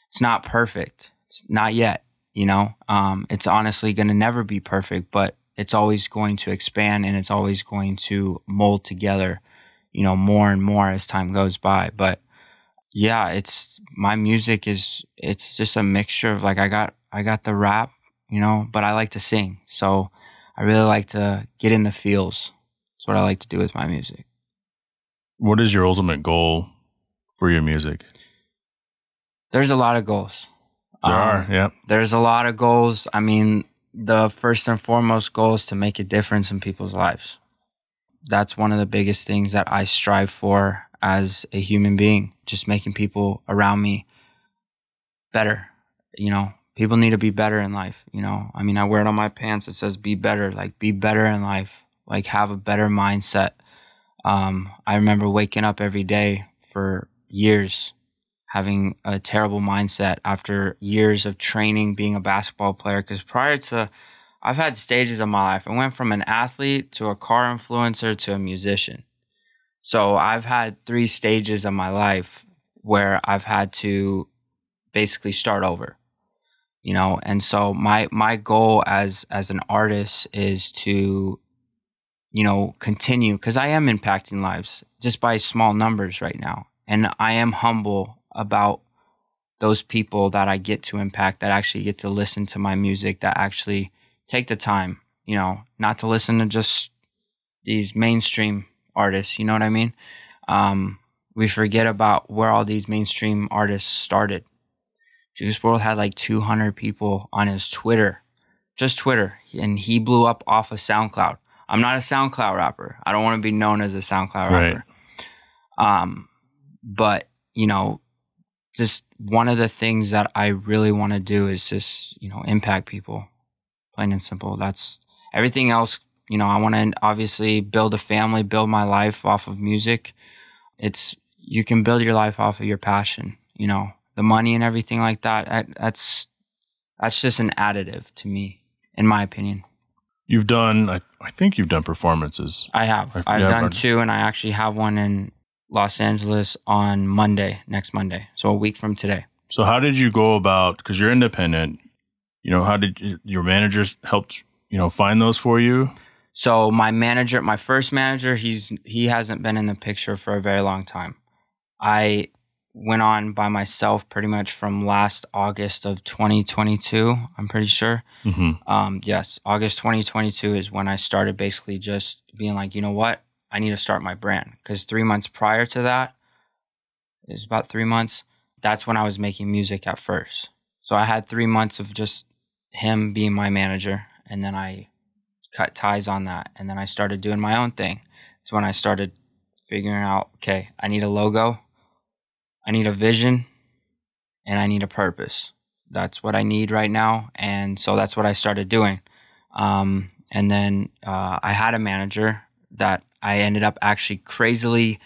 Speaker 2: It's not perfect. It's not yet, you know. Um it's honestly going to never be perfect, but it's always going to expand and it's always going to mold together you know more and more as time goes by but yeah it's my music is it's just a mixture of like i got i got the rap you know but i like to sing so i really like to get in the feels that's what i like to do with my music
Speaker 1: What is your ultimate goal for your music?
Speaker 2: there's a lot of goals
Speaker 1: There
Speaker 2: Um,
Speaker 1: are. Yeah.
Speaker 2: there's a lot of goals i mean the first and foremost goal is to make a difference in people's lives that's one of the biggest things that i strive for as a human being just making people around me better you know? People need to be better in life you know? I mean i wear it on my pants it says be better like be better in life like have a better mindset. Um, i remember waking up every day for years having a terrible mindset after years of training being a basketball player because prior to i've had stages of my life. I went from an athlete to a car influencer to a musician so i've had three stages of my life where i've had to basically start over. You know, and so my my goal as as an artist is to you know, continue because I am impacting lives just by small numbers right now. And I am humble about those people that I get to impact, that actually get to listen to my music, that actually take the time, you know, not to listen to just these mainstream artists. You know what I mean? Um, we forget about where all these mainstream artists started. Juice WRLD had like 200 people on his Twitter, just Twitter, and he blew up off of SoundCloud. I'm not a SoundCloud rapper. I don't want to be known as a SoundCloud
Speaker 1: Right.
Speaker 2: rapper. Um, but you know, just one of the things that I really want to do is just you know impact people, plain and simple. That's everything else. You know, I want to obviously build a family, build my life off of music. It's you can build your life off of your passion. You know, the money and everything like that. that that's that's just an additive to me, in my opinion.
Speaker 1: You've done, I, I think you've done performances.
Speaker 2: I have. I've
Speaker 1: yeah,
Speaker 2: done two, and I actually have one in Los Angeles on Monday, next Monday. So a week from today.
Speaker 1: So how did you go about? Because you're independent. You know, how did you, your managers helped you know find those for you?
Speaker 2: So my manager, my first manager, he's he hasn't been in the picture for a very long time. I went on by myself pretty much from last August of 2022. I'm pretty sure.
Speaker 1: Mm-hmm.
Speaker 2: Um, yes, August 2022 is when I started basically just being like, you know what, I need to start my brand. Because three months prior to that, it was about three months. That's when I was making music at first. So I had three months of just him being my manager, and then I cut ties on that, and then I started doing my own thing. It's when I started figuring out, okay, I need a logo, I need a vision, and I need a purpose that's what I need right now. And so that's what I started doing. Um, and then uh, I had a manager that I ended up actually crazily.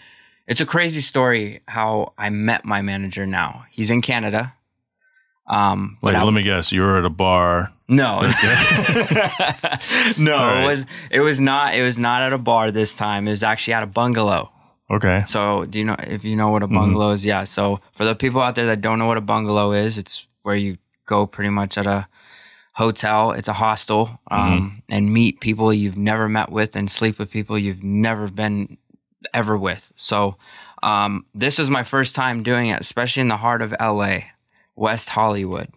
Speaker 2: It's a crazy story how I met my manager now. He's in Canada. Um,
Speaker 1: Like,
Speaker 2: I-
Speaker 1: let me guess, you were at a bar.
Speaker 2: No, no,
Speaker 1: right.
Speaker 2: it was it was not it was not at a bar this time. It was actually at a bungalow.
Speaker 1: Okay.
Speaker 2: So, do you know if you know what a bungalow is? Yeah. So, for the people out there that don't know what a bungalow is, it's where you go pretty much at a hotel. It's a hostel, um, and meet people you've never met with, and sleep with people you've never been ever with. So, um, this is my first time doing it, especially in the heart of LA, West Hollywood.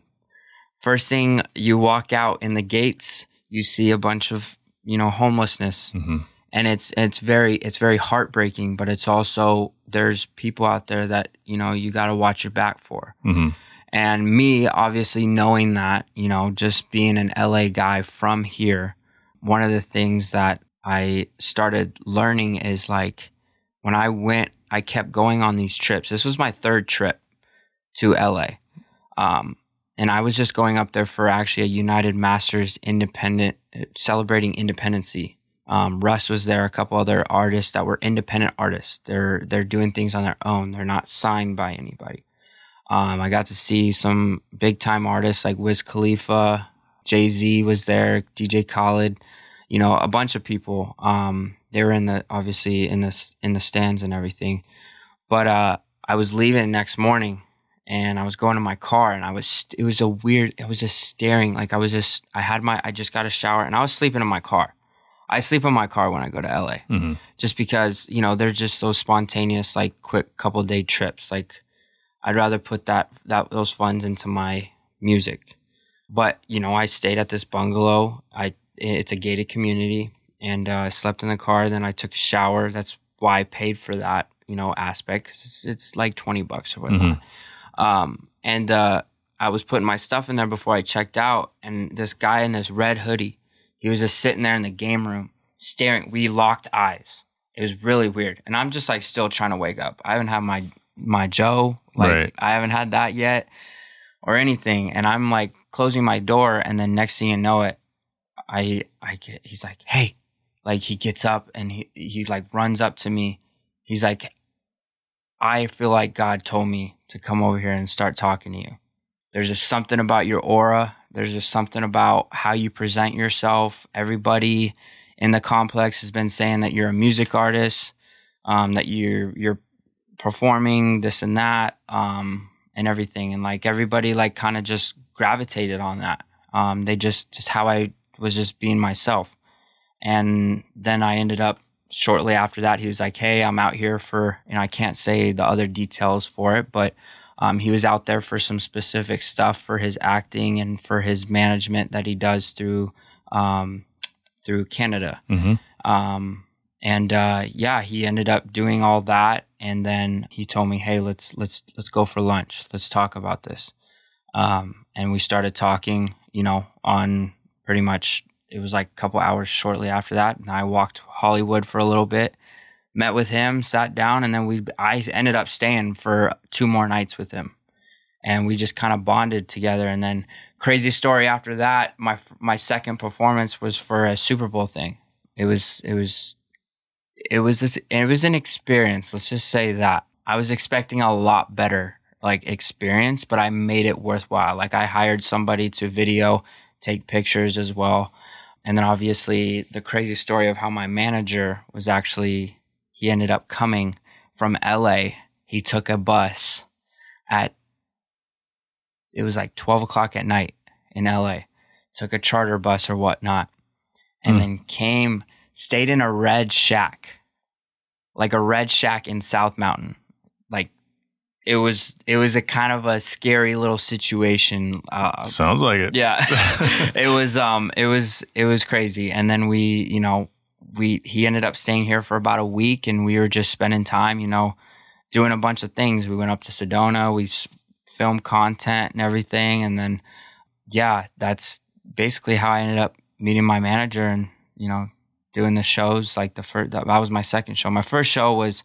Speaker 2: First thing you walk out in the gates, you see a bunch of you know homelessness.
Speaker 1: Hmm
Speaker 2: and it's it's very it's very heartbreaking but it's also there's people out there that you know you got to watch your back for.
Speaker 1: Hmm
Speaker 2: and me obviously knowing that you know just being an LA guy from here one of the things that I started learning is like when I went I kept going on these trips. This was my third trip to LA um and I was just going up there for actually a UnitedMasters independent celebrating independency um, Russ was there, a couple other artists that were independent artists. They're they're doing things on their own. They're not signed by anybody. Um, I got to see some big time artists like Wiz Khalifa, Jay Z was there, DJ Khaled, you know, a bunch of people. Um, they were in the obviously in the in the stands and everything. But uh, I was leaving next morning, and I was going to my car, and I was it was a weird. It was just staring like I was just I had my I just got a shower, and I was sleeping in my car. I sleep in my car when I go to LA
Speaker 1: hmm
Speaker 2: just because you know they're just those spontaneous like quick couple day trips. Like i'd rather put that that those funds into my music. But you know i stayed at this bungalow. I it's a gated community and uh, i slept in the car then i took a shower. That's why i paid for that you know aspect 'cause it's, it's like 20 bucks or whatnot um, and uh, i was putting my stuff in there before i checked out and this guy in this red hoodie he was just sitting there in the game room staring we locked eyes. It was really weird and i'm just like still trying to wake up. I haven't had my my joe like
Speaker 1: Right.
Speaker 2: i haven't had that yet or anything and i'm like closing my door and then next thing you know it i i get he's like hey like he gets up and he he like runs up to me. He's like i feel like god told me to come over here and start talking to you. There's just something about your aura. There's just something about how you present yourself. Everybody in the complex has been saying that you're a music artist um, that you're you're performing this and that um, and everything, and like everybody like kind of just gravitated on that. Um, they just just how I was just being myself, and then I ended up shortly after that. He was like, "Hey, I'm out here for," you know, I can't say the other details for it, but um, he was out there for some specific stuff for his acting and for his management that he does through um, through Canada.
Speaker 1: Mm-hmm.
Speaker 2: Um, and uh, yeah, he ended up doing all that, and then he told me, "Hey, let's let's let's go for lunch. Let's talk about this." Um, and we started talking. You know, on pretty much it was like a couple hours shortly after that, and I walked Hollywood for a little bit, met with him, sat down, and then we I ended up staying for two more nights with him, and we just kind of bonded together. And then crazy story after that, my my second performance was for a Super Bowl thing. It was it was it was this it was an experience let's just say that i was expecting a lot better like experience but i made it worthwhile like i hired somebody to video take pictures as well and then obviously the crazy story of how my manager was actually he ended up coming from la he took a bus at it was like 12 o'clock at night in la took a charter bus or whatnot and
Speaker 1: Hmm.
Speaker 2: then came stayed in a red shack, like a red shack in South Mountain. Like it was, it was a kind of a scary little situation. Uh,
Speaker 1: Sounds like it.
Speaker 2: yeah, it was, um, it was, it was crazy. And then we, you know, we he ended up staying here for about a week, and we were just spending time, you know, doing a bunch of things. We went up to Sedona, we s- filmed content and everything, and then yeah, that's basically how I ended up meeting my manager and you know doing the shows. Like the first, that was my second show. My first show was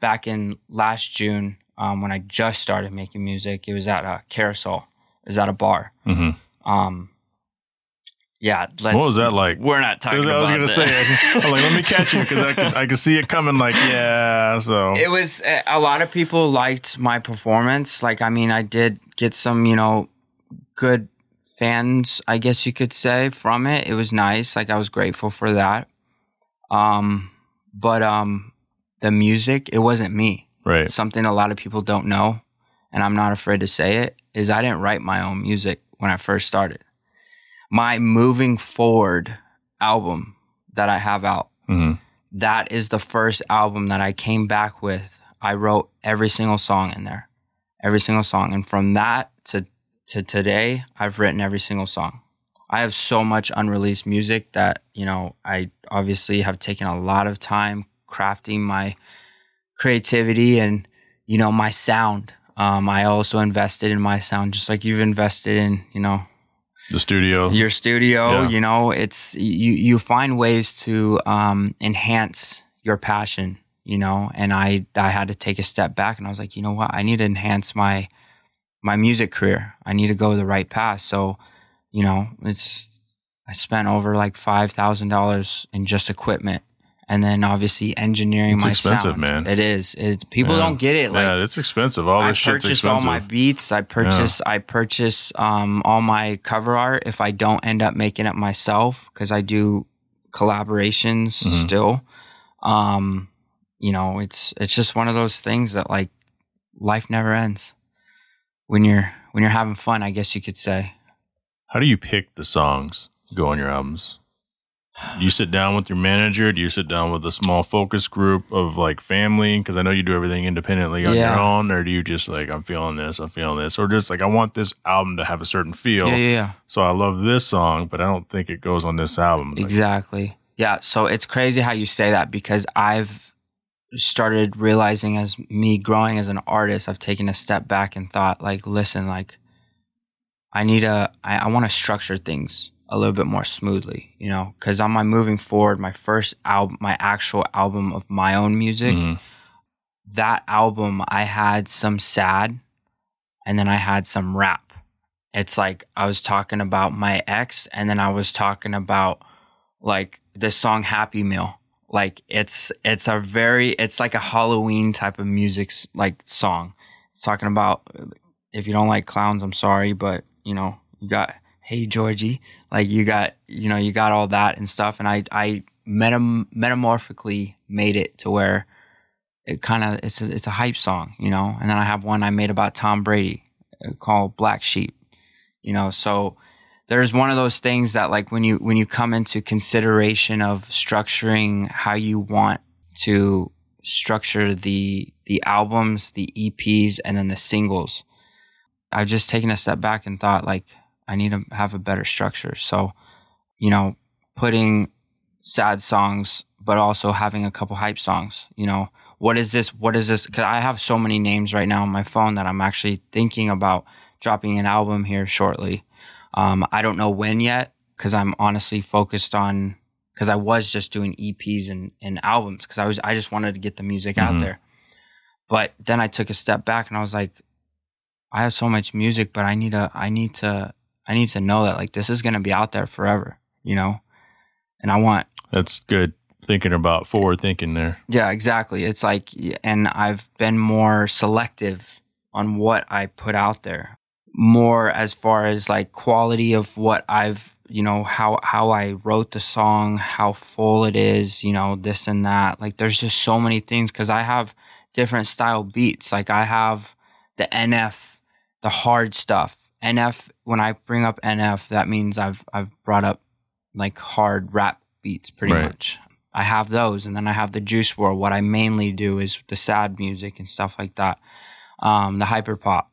Speaker 2: back in last June um, when I just started making music. It was at a carousel. It was at a bar.
Speaker 1: hmm
Speaker 2: Um, yeah, let's,
Speaker 1: What was that like?
Speaker 2: We're not talking
Speaker 1: I was gonna say, I'm like, let me catch you because I could, I could see it coming. Like, yeah. So
Speaker 2: it was a lot of people liked my performance. Like, I mean, I did get some, you know, good fans, I guess you could say, from it. It was nice. Like, I was grateful for that. Um, but um, the music, it wasn't me.
Speaker 1: Right.
Speaker 2: Something a lot of people don't know, and I'm not afraid to say it, is I didn't write my own music when I first started. My moving forward album that I have out
Speaker 1: hmm
Speaker 2: that is the first album that I came back with. I wrote every single song in there, every single song, and from that to to today, I've written every single song. I have so much unreleased music that you know I obviously have taken a lot of time crafting my creativity and you know my sound. Um, I also invested in my sound, just like you've invested in you know
Speaker 1: The studio.
Speaker 2: your studio
Speaker 1: Yeah.
Speaker 2: you know it's you you find ways to um enhance your passion you know and i i had to take a step back and i was like you know what i need to enhance my my music career i need to go the right path so you know it's i spent over like five thousand dollars in just equipment and then obviously engineering
Speaker 1: It's
Speaker 2: my
Speaker 1: expensive,
Speaker 2: sound.
Speaker 1: man.
Speaker 2: it is it, people
Speaker 1: Yeah.
Speaker 2: don't get it like
Speaker 1: yeah, it's expensive. All
Speaker 2: I
Speaker 1: this shit's
Speaker 2: purchase all my beats. I purchase I purchase um, all my cover art if I don't end up making it myself because I do collaborations
Speaker 1: Mhm.
Speaker 2: still. Um, you know, it's it's just one of those things that like life never ends when you're when you're having fun. I guess you could say.
Speaker 1: How do you pick the songs go on your albums? Do you sit down with your manager? Do you sit down with a small focus group of like family? Because I know you do everything independently on
Speaker 2: Yeah.
Speaker 1: your own, or do you just like I'm feeling this, I'm feeling this, or just like I want this album to have a certain feel,
Speaker 2: Yeah, yeah, yeah.
Speaker 1: so I love this song, but I don't think it goes on this album. Like,
Speaker 2: Exactly. Yeah. So it's crazy how you say that because I've started realizing as me growing as an artist, I've taken a step back and thought, like, listen, like, I need a, I, I want to structure things a little bit more smoothly, you know, because on my moving forward, my first album, my actual album of my own music,
Speaker 1: Mhm.
Speaker 2: that album, I had some sad and then I had some rap. It's like I was talking about my ex and then I was talking about like the song Happy Meal. Like it's it's a very it's like a Halloween type of music like song. It's talking about if you don't like clowns, I'm sorry, but you know, you got Hey Georgie, like you got you know, you got all that and stuff and I I metam- metamorphically made it to where it kind of it's a, it's a hype song, you know. And then I have one I made about Tom Brady uh, called Black Sheep, you know. So there's one of those things that like when you when you come into consideration of structuring how you want to structure the the albums, the EPs, and then the singles. I've just taken a step back and thought like I need to have a better structure. So, you know, putting sad songs, but also having a couple hype songs. You know, what is this? What is this? Because I have so many names right now on my phone that I'm actually thinking about dropping an album here shortly. Um, I don't know when yet because I'm honestly focused on because I was just doing EPs and, and albums because I was I just wanted to get the music mm-hmm. out there. But then I took a step back and I was like, I have so much music, but I need to I need to I need to know that like this is gonna be out there forever, you know? And I want
Speaker 1: That's good thinking about forward thinking there.
Speaker 2: Yeah, exactly. It's like and I've been more selective on what I put out there. More as far as like quality of what I've you know how how I wrote the song, how full it is, you know, this and that. Like there's just so many things cuz I have different style beats. Like I have the NF, the hard stuff. NF when I bring up NF, that means I've I've brought up like hard rap beats pretty right. much. I have those and then I have the Juice WRLD. What I mainly do is the sad music and stuff like that. Um, the hyper pop.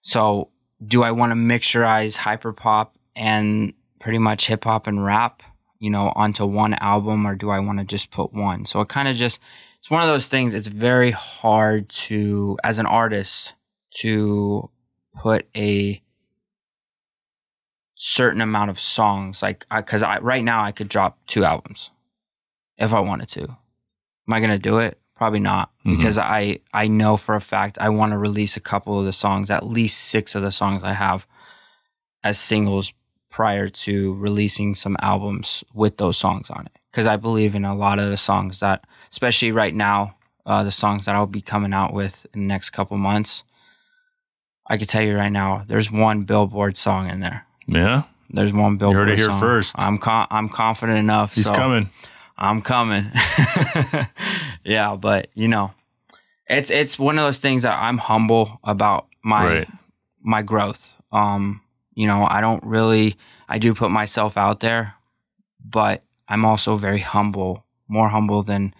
Speaker 2: So do I want to mixturize hyper pop and pretty much hip hop and rap, you know, onto one album, or do I want to just put one? So it kind of just, it's one of those things. It's very hard to, as an artist, to put a certain amount of songs. Like, because I, I, right now I could drop two albums if I wanted to. Am I gonna do it? Probably not, mm-hmm. because I I know for a fact I want to release a couple of the songs, at least six of the songs I have, as singles prior to releasing some albums with those songs on it. Because I believe in a lot of the songs that, especially right now, uh, the songs that I'll be coming out with in the next couple months. I can tell you right now, there's one Billboard song in there.
Speaker 1: Yeah,
Speaker 2: there's one Billboard.
Speaker 1: You heard it here
Speaker 2: song.
Speaker 1: first.
Speaker 2: I'm con- I'm confident enough.
Speaker 1: He's
Speaker 2: so
Speaker 1: coming.
Speaker 2: I'm coming. yeah, but you know, it's it's one of those things that I'm humble about my right. my growth. Um, you know, I don't really, I do put myself out there, but I'm also very humble, more humble than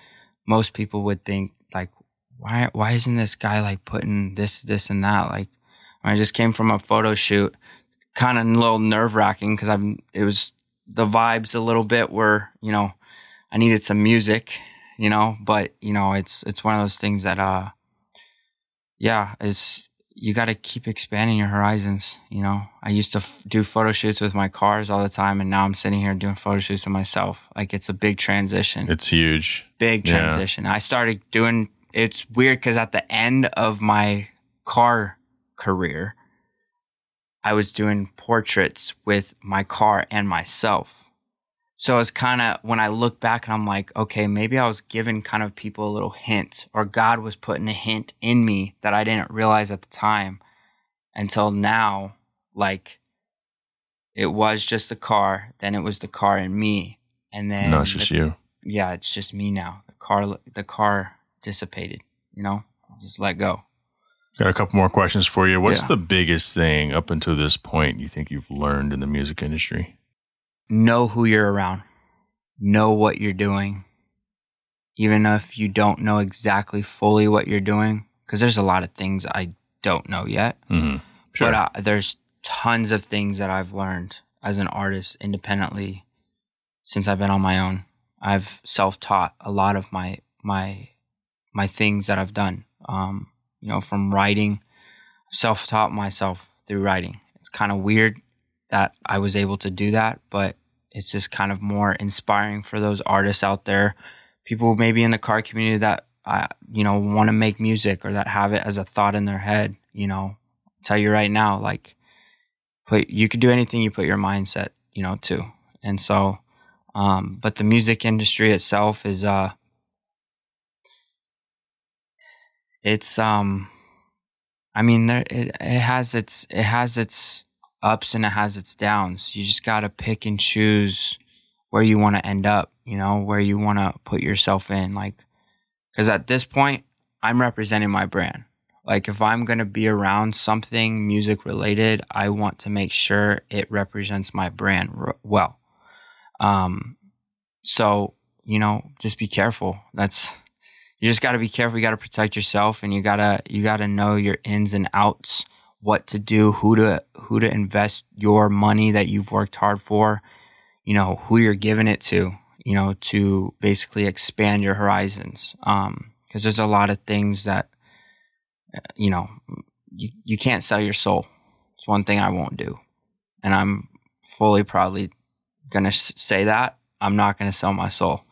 Speaker 2: most people would think. Like, why, why isn't this guy like putting this, this, and that? Like, I just came from a photo shoot, kind of a little nerve wracking because I'm, it was the vibes a little bit were, you know, I needed some music, you know, but you know, it's, it's one of those things that, uh, yeah, it's, you got to keep expanding your horizons. You know, I used to f- do photo shoots with my cars all the time, and now I'm sitting here doing photo shoots with myself. Like it's a big transition.
Speaker 1: It's huge.
Speaker 2: Big transition. Yeah. I started doing. It's weird because at the end of my car career, I was doing portraits with my car and myself. So it's kind of when I look back and I'm like, okay, maybe I was giving kind of people a little hint, or God was putting a hint in me that I didn't realize at the time until now. Like it was just the car, then it was the car and me, and then
Speaker 1: no, it's just
Speaker 2: the,
Speaker 1: you.
Speaker 2: Yeah, it's just me now. The car, the car dissipated. You know, just let go.
Speaker 1: Got a couple more questions for you. What's yeah. the biggest thing up until this point you think you've learned in the music industry?
Speaker 2: know who you're around, know what you're doing, even if you don't know exactly fully what you're doing. Because there's a lot of things I don't know yet,
Speaker 1: mm-hmm. sure.
Speaker 2: but uh, there's tons of things that I've learned as an artist independently since I've been on my own. I've self-taught a lot of my my my things that I've done. Um, you know, from writing, self-taught myself through writing. It's kind of weird that I was able to do that, but it's just kind of more inspiring for those artists out there, people maybe in the car community that uh, you know want to make music or that have it as a thought in their head. You know, I'll tell you right now, like, put you could do anything you put your mindset, you know, to, and so, um, but the music industry itself is uh, it's um, I mean, there it, it has its it has its ups and it has its downs. You just got to pick and choose where you want to end up, you know, where you want to put yourself in. Like, because at this point, I'm representing my brand. Like if I'm going to be around something music related, I want to make sure it represents my brand well. Um, so, you know, just be careful. That's, you just got to be careful. You got to protect yourself and you got to, you got to know your ins and outs, what to do, who to, who to invest your money that you've worked hard for, you know, who you're giving it to, you know, to basically expand your horizons. Um, cause there's a lot of things that, uh, you know, you, you can't sell your soul. It's one thing I won't do. And I'm fully probably going to say that. I'm not to sell my soul.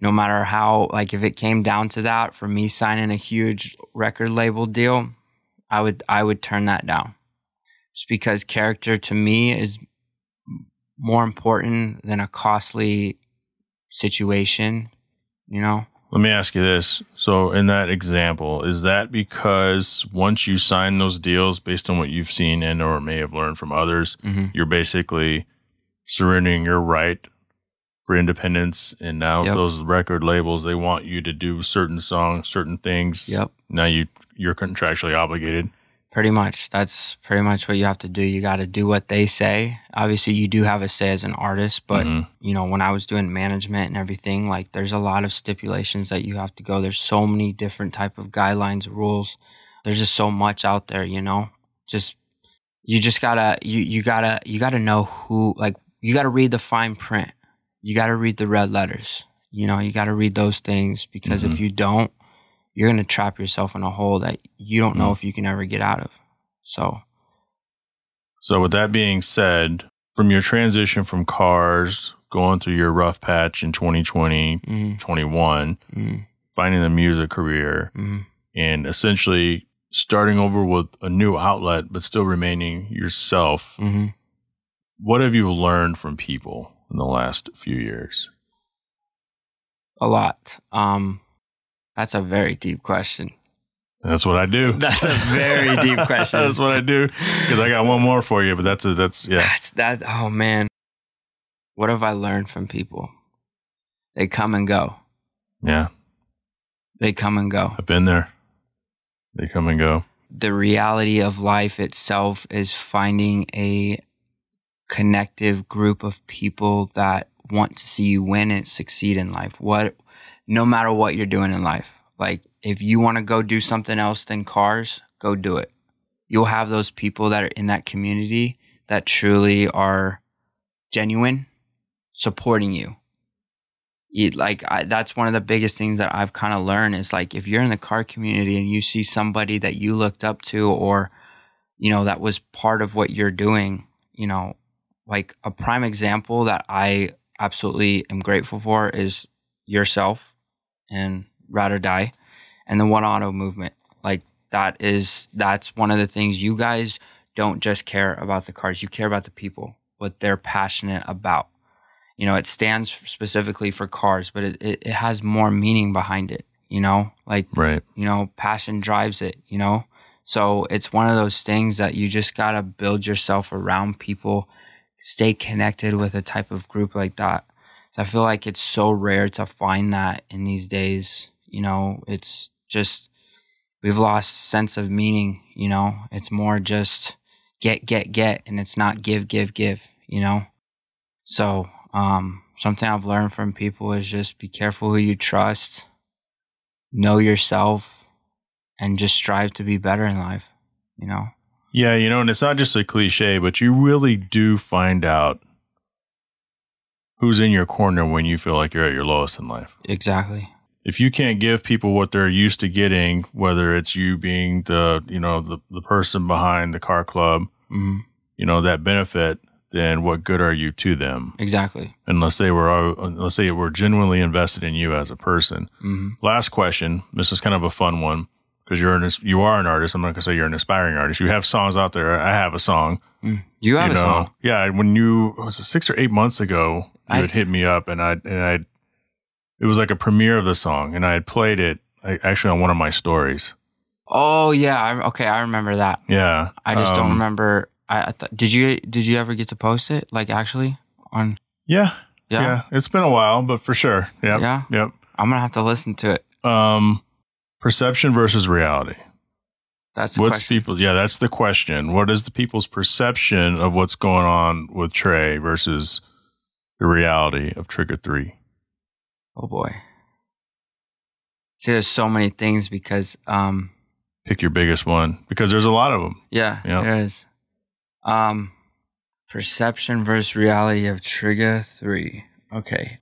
Speaker 2: No matter how, like, if it came down to that for me signing a huge record label deal, I would, I would turn that down. Just because character to me is more important than a costly situation, you know?
Speaker 1: Let me ask you this. So, in that example, is that because once you sign those deals based on what you've seen and or may have learned from others,
Speaker 2: Mhm.
Speaker 1: you're basically surrendering your right for independence and now
Speaker 2: Yep.
Speaker 1: those record labels they want you to do certain songs, certain things.
Speaker 2: Yep.
Speaker 1: Now you you're contractually obligated.
Speaker 2: Pretty much. That's pretty much what you have to do. You got to do what they say. Obviously, you do have a say as an artist, but
Speaker 1: Mhm.
Speaker 2: you know, when I was doing management and everything, like there's a lot of stipulations that you have to go. There's so many different type of guidelines, rules. There's just so much out there, you know. Just you just gotta you you gotta you gotta know who like you gotta read the fine print. You gotta read the red letters. You know, you gotta read those things because if you don't, you're gonna trap yourself in a hole that you don't know
Speaker 1: Mhm.
Speaker 2: if you can ever get out of. So
Speaker 1: So, with that being said, from your transition from cars, going through your rough patch in 2020,
Speaker 2: mm,
Speaker 1: 21,
Speaker 2: mm,
Speaker 1: finding the music career,
Speaker 2: mm.
Speaker 1: and essentially starting over with a new outlet, but still remaining yourself,
Speaker 2: hmm
Speaker 1: what have you learned from people in the last few years?
Speaker 2: a lot. Um, that's a very deep question.
Speaker 1: That's what I do.
Speaker 2: That's a very deep question.
Speaker 1: that's what I do. Because I got one more for you, but that's a, that's yeah.
Speaker 2: That's that. Oh man, what have I learned from people? They come and go.
Speaker 1: Yeah.
Speaker 2: They come and go.
Speaker 1: I've been there. They come and go.
Speaker 2: The reality of life itself is finding a connective group of people that want to see you win and succeed in life. What, no matter what you're doing in life, like if you want to go do something else than cars, go do it. You'll have those people that are in that community that truly are genuine, supporting you. Like I, that's one of the biggest things that I've kind of learned is like if you're in the car community and you see somebody that you looked up to or you know that was part of what you're doing, you know, like a prime example that I absolutely am grateful for is yourself and Ride or Die and the One Auto movement. Like that is that's one of the things you guys don't just care about the cars, you care about the people, what they're passionate about. You know, it stands specifically for cars, but it, it, it has more meaning behind it, you know? Like
Speaker 1: Right.
Speaker 2: you know, passion drives it, you know? So it's one of those things that you just got to build yourself around people, stay connected with a type of group like that. I feel like it's so rare to find that in these days, you know, it's just we've lost sense of meaning, you know? It's more just get get get and it's not give give give, you know? So, um something I've learned from people is just be careful who you trust know yourself and just strive to be better in life you know
Speaker 1: Yeah, you know, and it's not just a cliche, but you really do find out who's in your corner when you feel like you're at your lowest in life.
Speaker 2: exactly
Speaker 1: If you can't give people what they're used to getting, whether it's you being the, you know, the, the person behind the car club,
Speaker 2: hmm
Speaker 1: you know, that benefit, then what good are you to them?
Speaker 2: exactly
Speaker 1: Unless they were, uh, unless they were genuinely invested in you as a person.
Speaker 2: hmm
Speaker 1: Last question. This is kind of a fun one because you're an, you are an artist. I'm not gonna say you're an aspiring artist. You have songs out there. I have a song.
Speaker 2: you have
Speaker 1: you
Speaker 2: a song
Speaker 1: Yeah, when you was it six or eight months ago, you
Speaker 2: I-
Speaker 1: had hit me up and I and I, it was like a premiere of the song, and I had played it I, actually on one of my stories.
Speaker 2: oh yeah I, okay i remember that
Speaker 1: Yeah,
Speaker 2: i just don't
Speaker 1: um,
Speaker 2: remember i, I th- did you did you ever get to post it like actually on
Speaker 1: Yeah,
Speaker 2: yeah,
Speaker 1: yeah, It's been a while, but for sure. Yep,
Speaker 2: Yeah?
Speaker 1: yep.
Speaker 2: i'm gonna have to listen to it
Speaker 1: Um, Perception versus reality.
Speaker 2: That's the
Speaker 1: what's
Speaker 2: question.
Speaker 1: people? Yeah, that's the question. What is the people's perception of what's going on with Trey versus the reality of Trigger Three?
Speaker 2: Oh boy. See, there's so many things because, um,
Speaker 1: Pick your biggest one because there's a lot of them.
Speaker 2: yeah,
Speaker 1: Yeah.
Speaker 2: there is. Um, perception versus reality of Trigga3. Okay.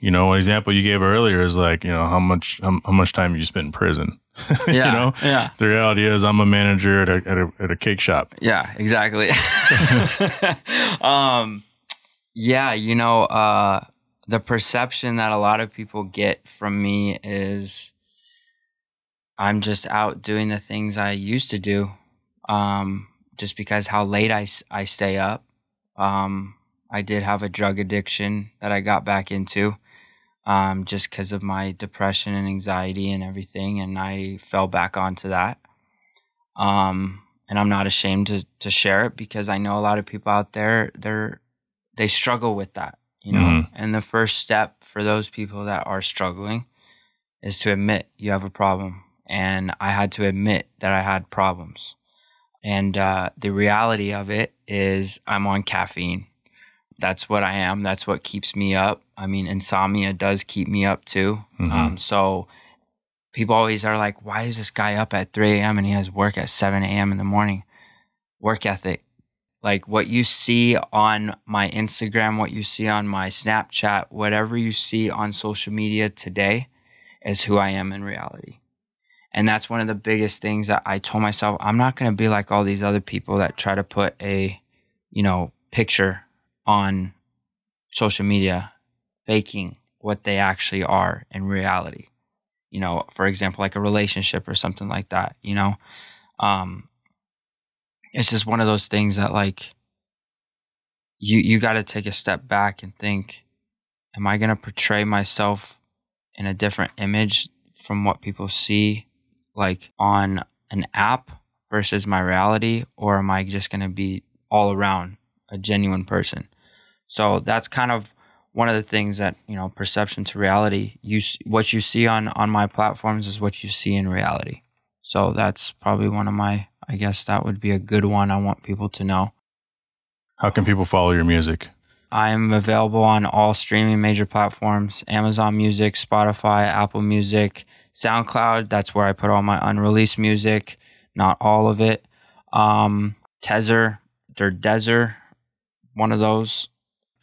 Speaker 1: You know, an example you gave earlier is like, you know, how much how, how much time you spent in prison.
Speaker 2: Yeah.
Speaker 1: you know,
Speaker 2: Yeah.
Speaker 1: the reality is I'm a manager at a at a, at a cake shop.
Speaker 2: Yeah, exactly. um, yeah, you know, uh, the perception that a lot of people get from me is I'm just out doing the things I used to do. Um, just because how late I I stay up. Um, I did have a drug addiction that I got back into. Um, just because of my depression and anxiety and everything, and I fell back onto that. Um, and I'm not ashamed to to share it because I know a lot of people out there they're they struggle with that, you know.
Speaker 1: Mhm.
Speaker 2: And the first step for those people that are struggling is to admit you have a problem. And I had to admit that I had problems. And uh, the reality of it is I'm on caffeine. That's what I am. That's what keeps me up. I mean, insomnia does keep me up too.
Speaker 1: Mhm.
Speaker 2: Um, so people always are like, why is this guy up at 3 a.m. and he has work at 7 a.m. in the morning? Work ethic. Like what you see on my Instagram, what you see on my Snapchat, whatever you see on social media today is who I am in reality. And that's one of the biggest things that I told myself I'm not going to be like all these other people that try to put a, you know, picture on social media faking what they actually are in reality you know, for example, like a relationship or something like that, you know? Um, it's just one of those things that like you you got to take a step back and think am I going to portray myself in a different image from what people see like on an app versus my reality or am I just going to be all around a genuine person? So that's kind of one of the things that you know perception to reality you what you see on on my platforms is what you see in reality. So that's probably one of my i guess that would be a good one i want people to know.
Speaker 1: How can people follow your music?
Speaker 2: i'm available on all streaming major platforms amazon music spotify apple music soundcloud that's where i put all my unreleased music not all of it. Um tezer or dezer one of those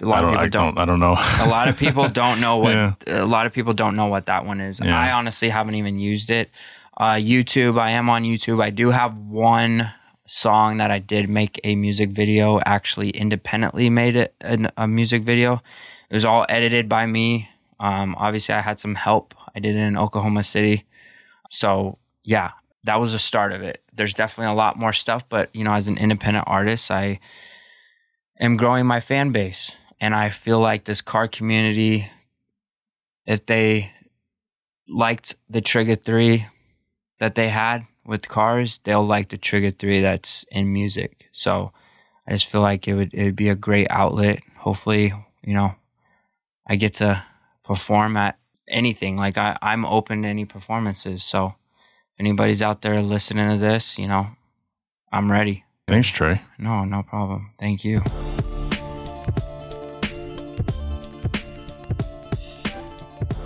Speaker 2: a lot
Speaker 1: I
Speaker 2: of
Speaker 1: don't,
Speaker 2: people
Speaker 1: I
Speaker 2: don't
Speaker 1: don't. I don't know.
Speaker 2: a lot of people don't know what
Speaker 1: Yeah.
Speaker 2: a lot of people don't know what that one is.
Speaker 1: Yeah.
Speaker 2: I honestly haven't even used it. Uh, YouTube, I am on YouTube. I do have one song that I did make a music video. Actually, independently made it an, a music video. It was all edited by me. Um, obviously, I had some help. I did it in Oklahoma City. So yeah, that was the start of it. There's definitely a lot more stuff, but you know, as an independent artist, I am growing my fan base. And I feel like this car community, if they liked the Trigga3 that they had with cars, they'll like the Trigga3 that's in music. So I just feel like it would it would be a great outlet. Hopefully, you know, I get to perform at anything. Like I, I'm open to any performances. So if anybody's out there listening to this, you know, I'm ready.
Speaker 1: Thanks, Trey.
Speaker 2: No, no problem. Thank you.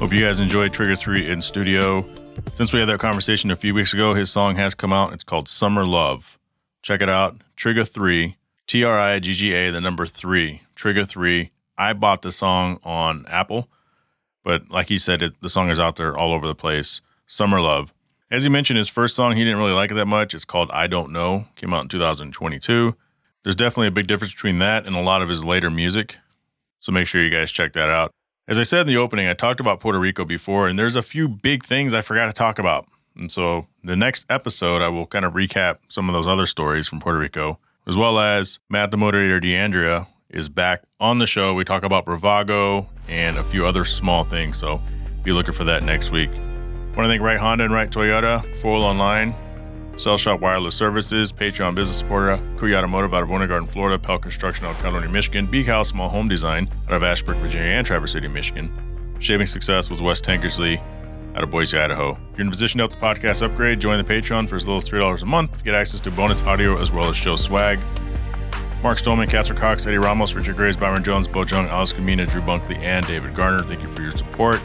Speaker 1: Hope you guys enjoyed Trigga3 in studio. Since we had that conversation a few weeks ago, his song has come out. It's called Summer Love. Check it out. Trigga3, T R I G G A, the number 3. Trigga3. I bought the song on Apple, but like he said, it, the song is out there all over the place. Summer Love. As he mentioned, his first song, he didn't really like it that much. It's called I Don't Know. Came out in 2022. There's definitely a big difference between that and a lot of his later music. So make sure you guys check that out. As I said in the opening, I talked about Puerto Rico before, and there's a few big things I forgot to talk about. And so the next episode, I will kind of recap some of those other stories from Puerto Rico, as well as Matt the Motivator DeAndrea is back on the show. We talk about Bravago and a few other small things. So be looking for that next week. want to thank Right Honda and Right Toyota, Foil Online, Cell Shop Wireless Services, Patreon Business Supporter, Kuya Automotive out of Winter Garden, Florida, Pell Construction out of Caledonia, Michigan, Beak House Small Home Design out of Ashburn, Virginia, and Traverse City, Michigan. Shaving Success with West Tankersley, out of Boise, Idaho. If you're in a position to help the podcast upgrade, join the Patreon for as little as $3 a month to get access to bonus audio as well as show swag. Mark Stolman, Catherine Cox, Eddie Ramos, Richard Graves, Byron Jones, Bo Jung, Alice Kamina, Drew Bunkley, and David Garner. Thank you for your support.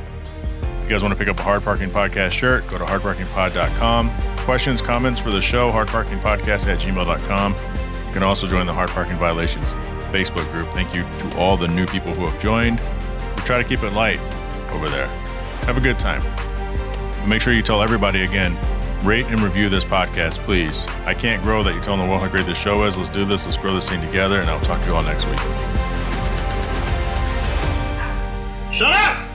Speaker 1: If you guys want to pick up a Hard Parking Podcast shirt, go to hardparkingpod.com. Questions, comments for the show, hardparkingpodcast at gmail.com. You can also join the Hard Parking Violations Facebook group. Thank you to all the new people who have joined. We try to keep it light over there. Have a good time. Make sure you tell everybody again rate and review this podcast, please. I can't grow that you tell them world how great this show is. Let's do this. Let's grow this thing together, and I'll talk to you all next week.
Speaker 3: Shut up!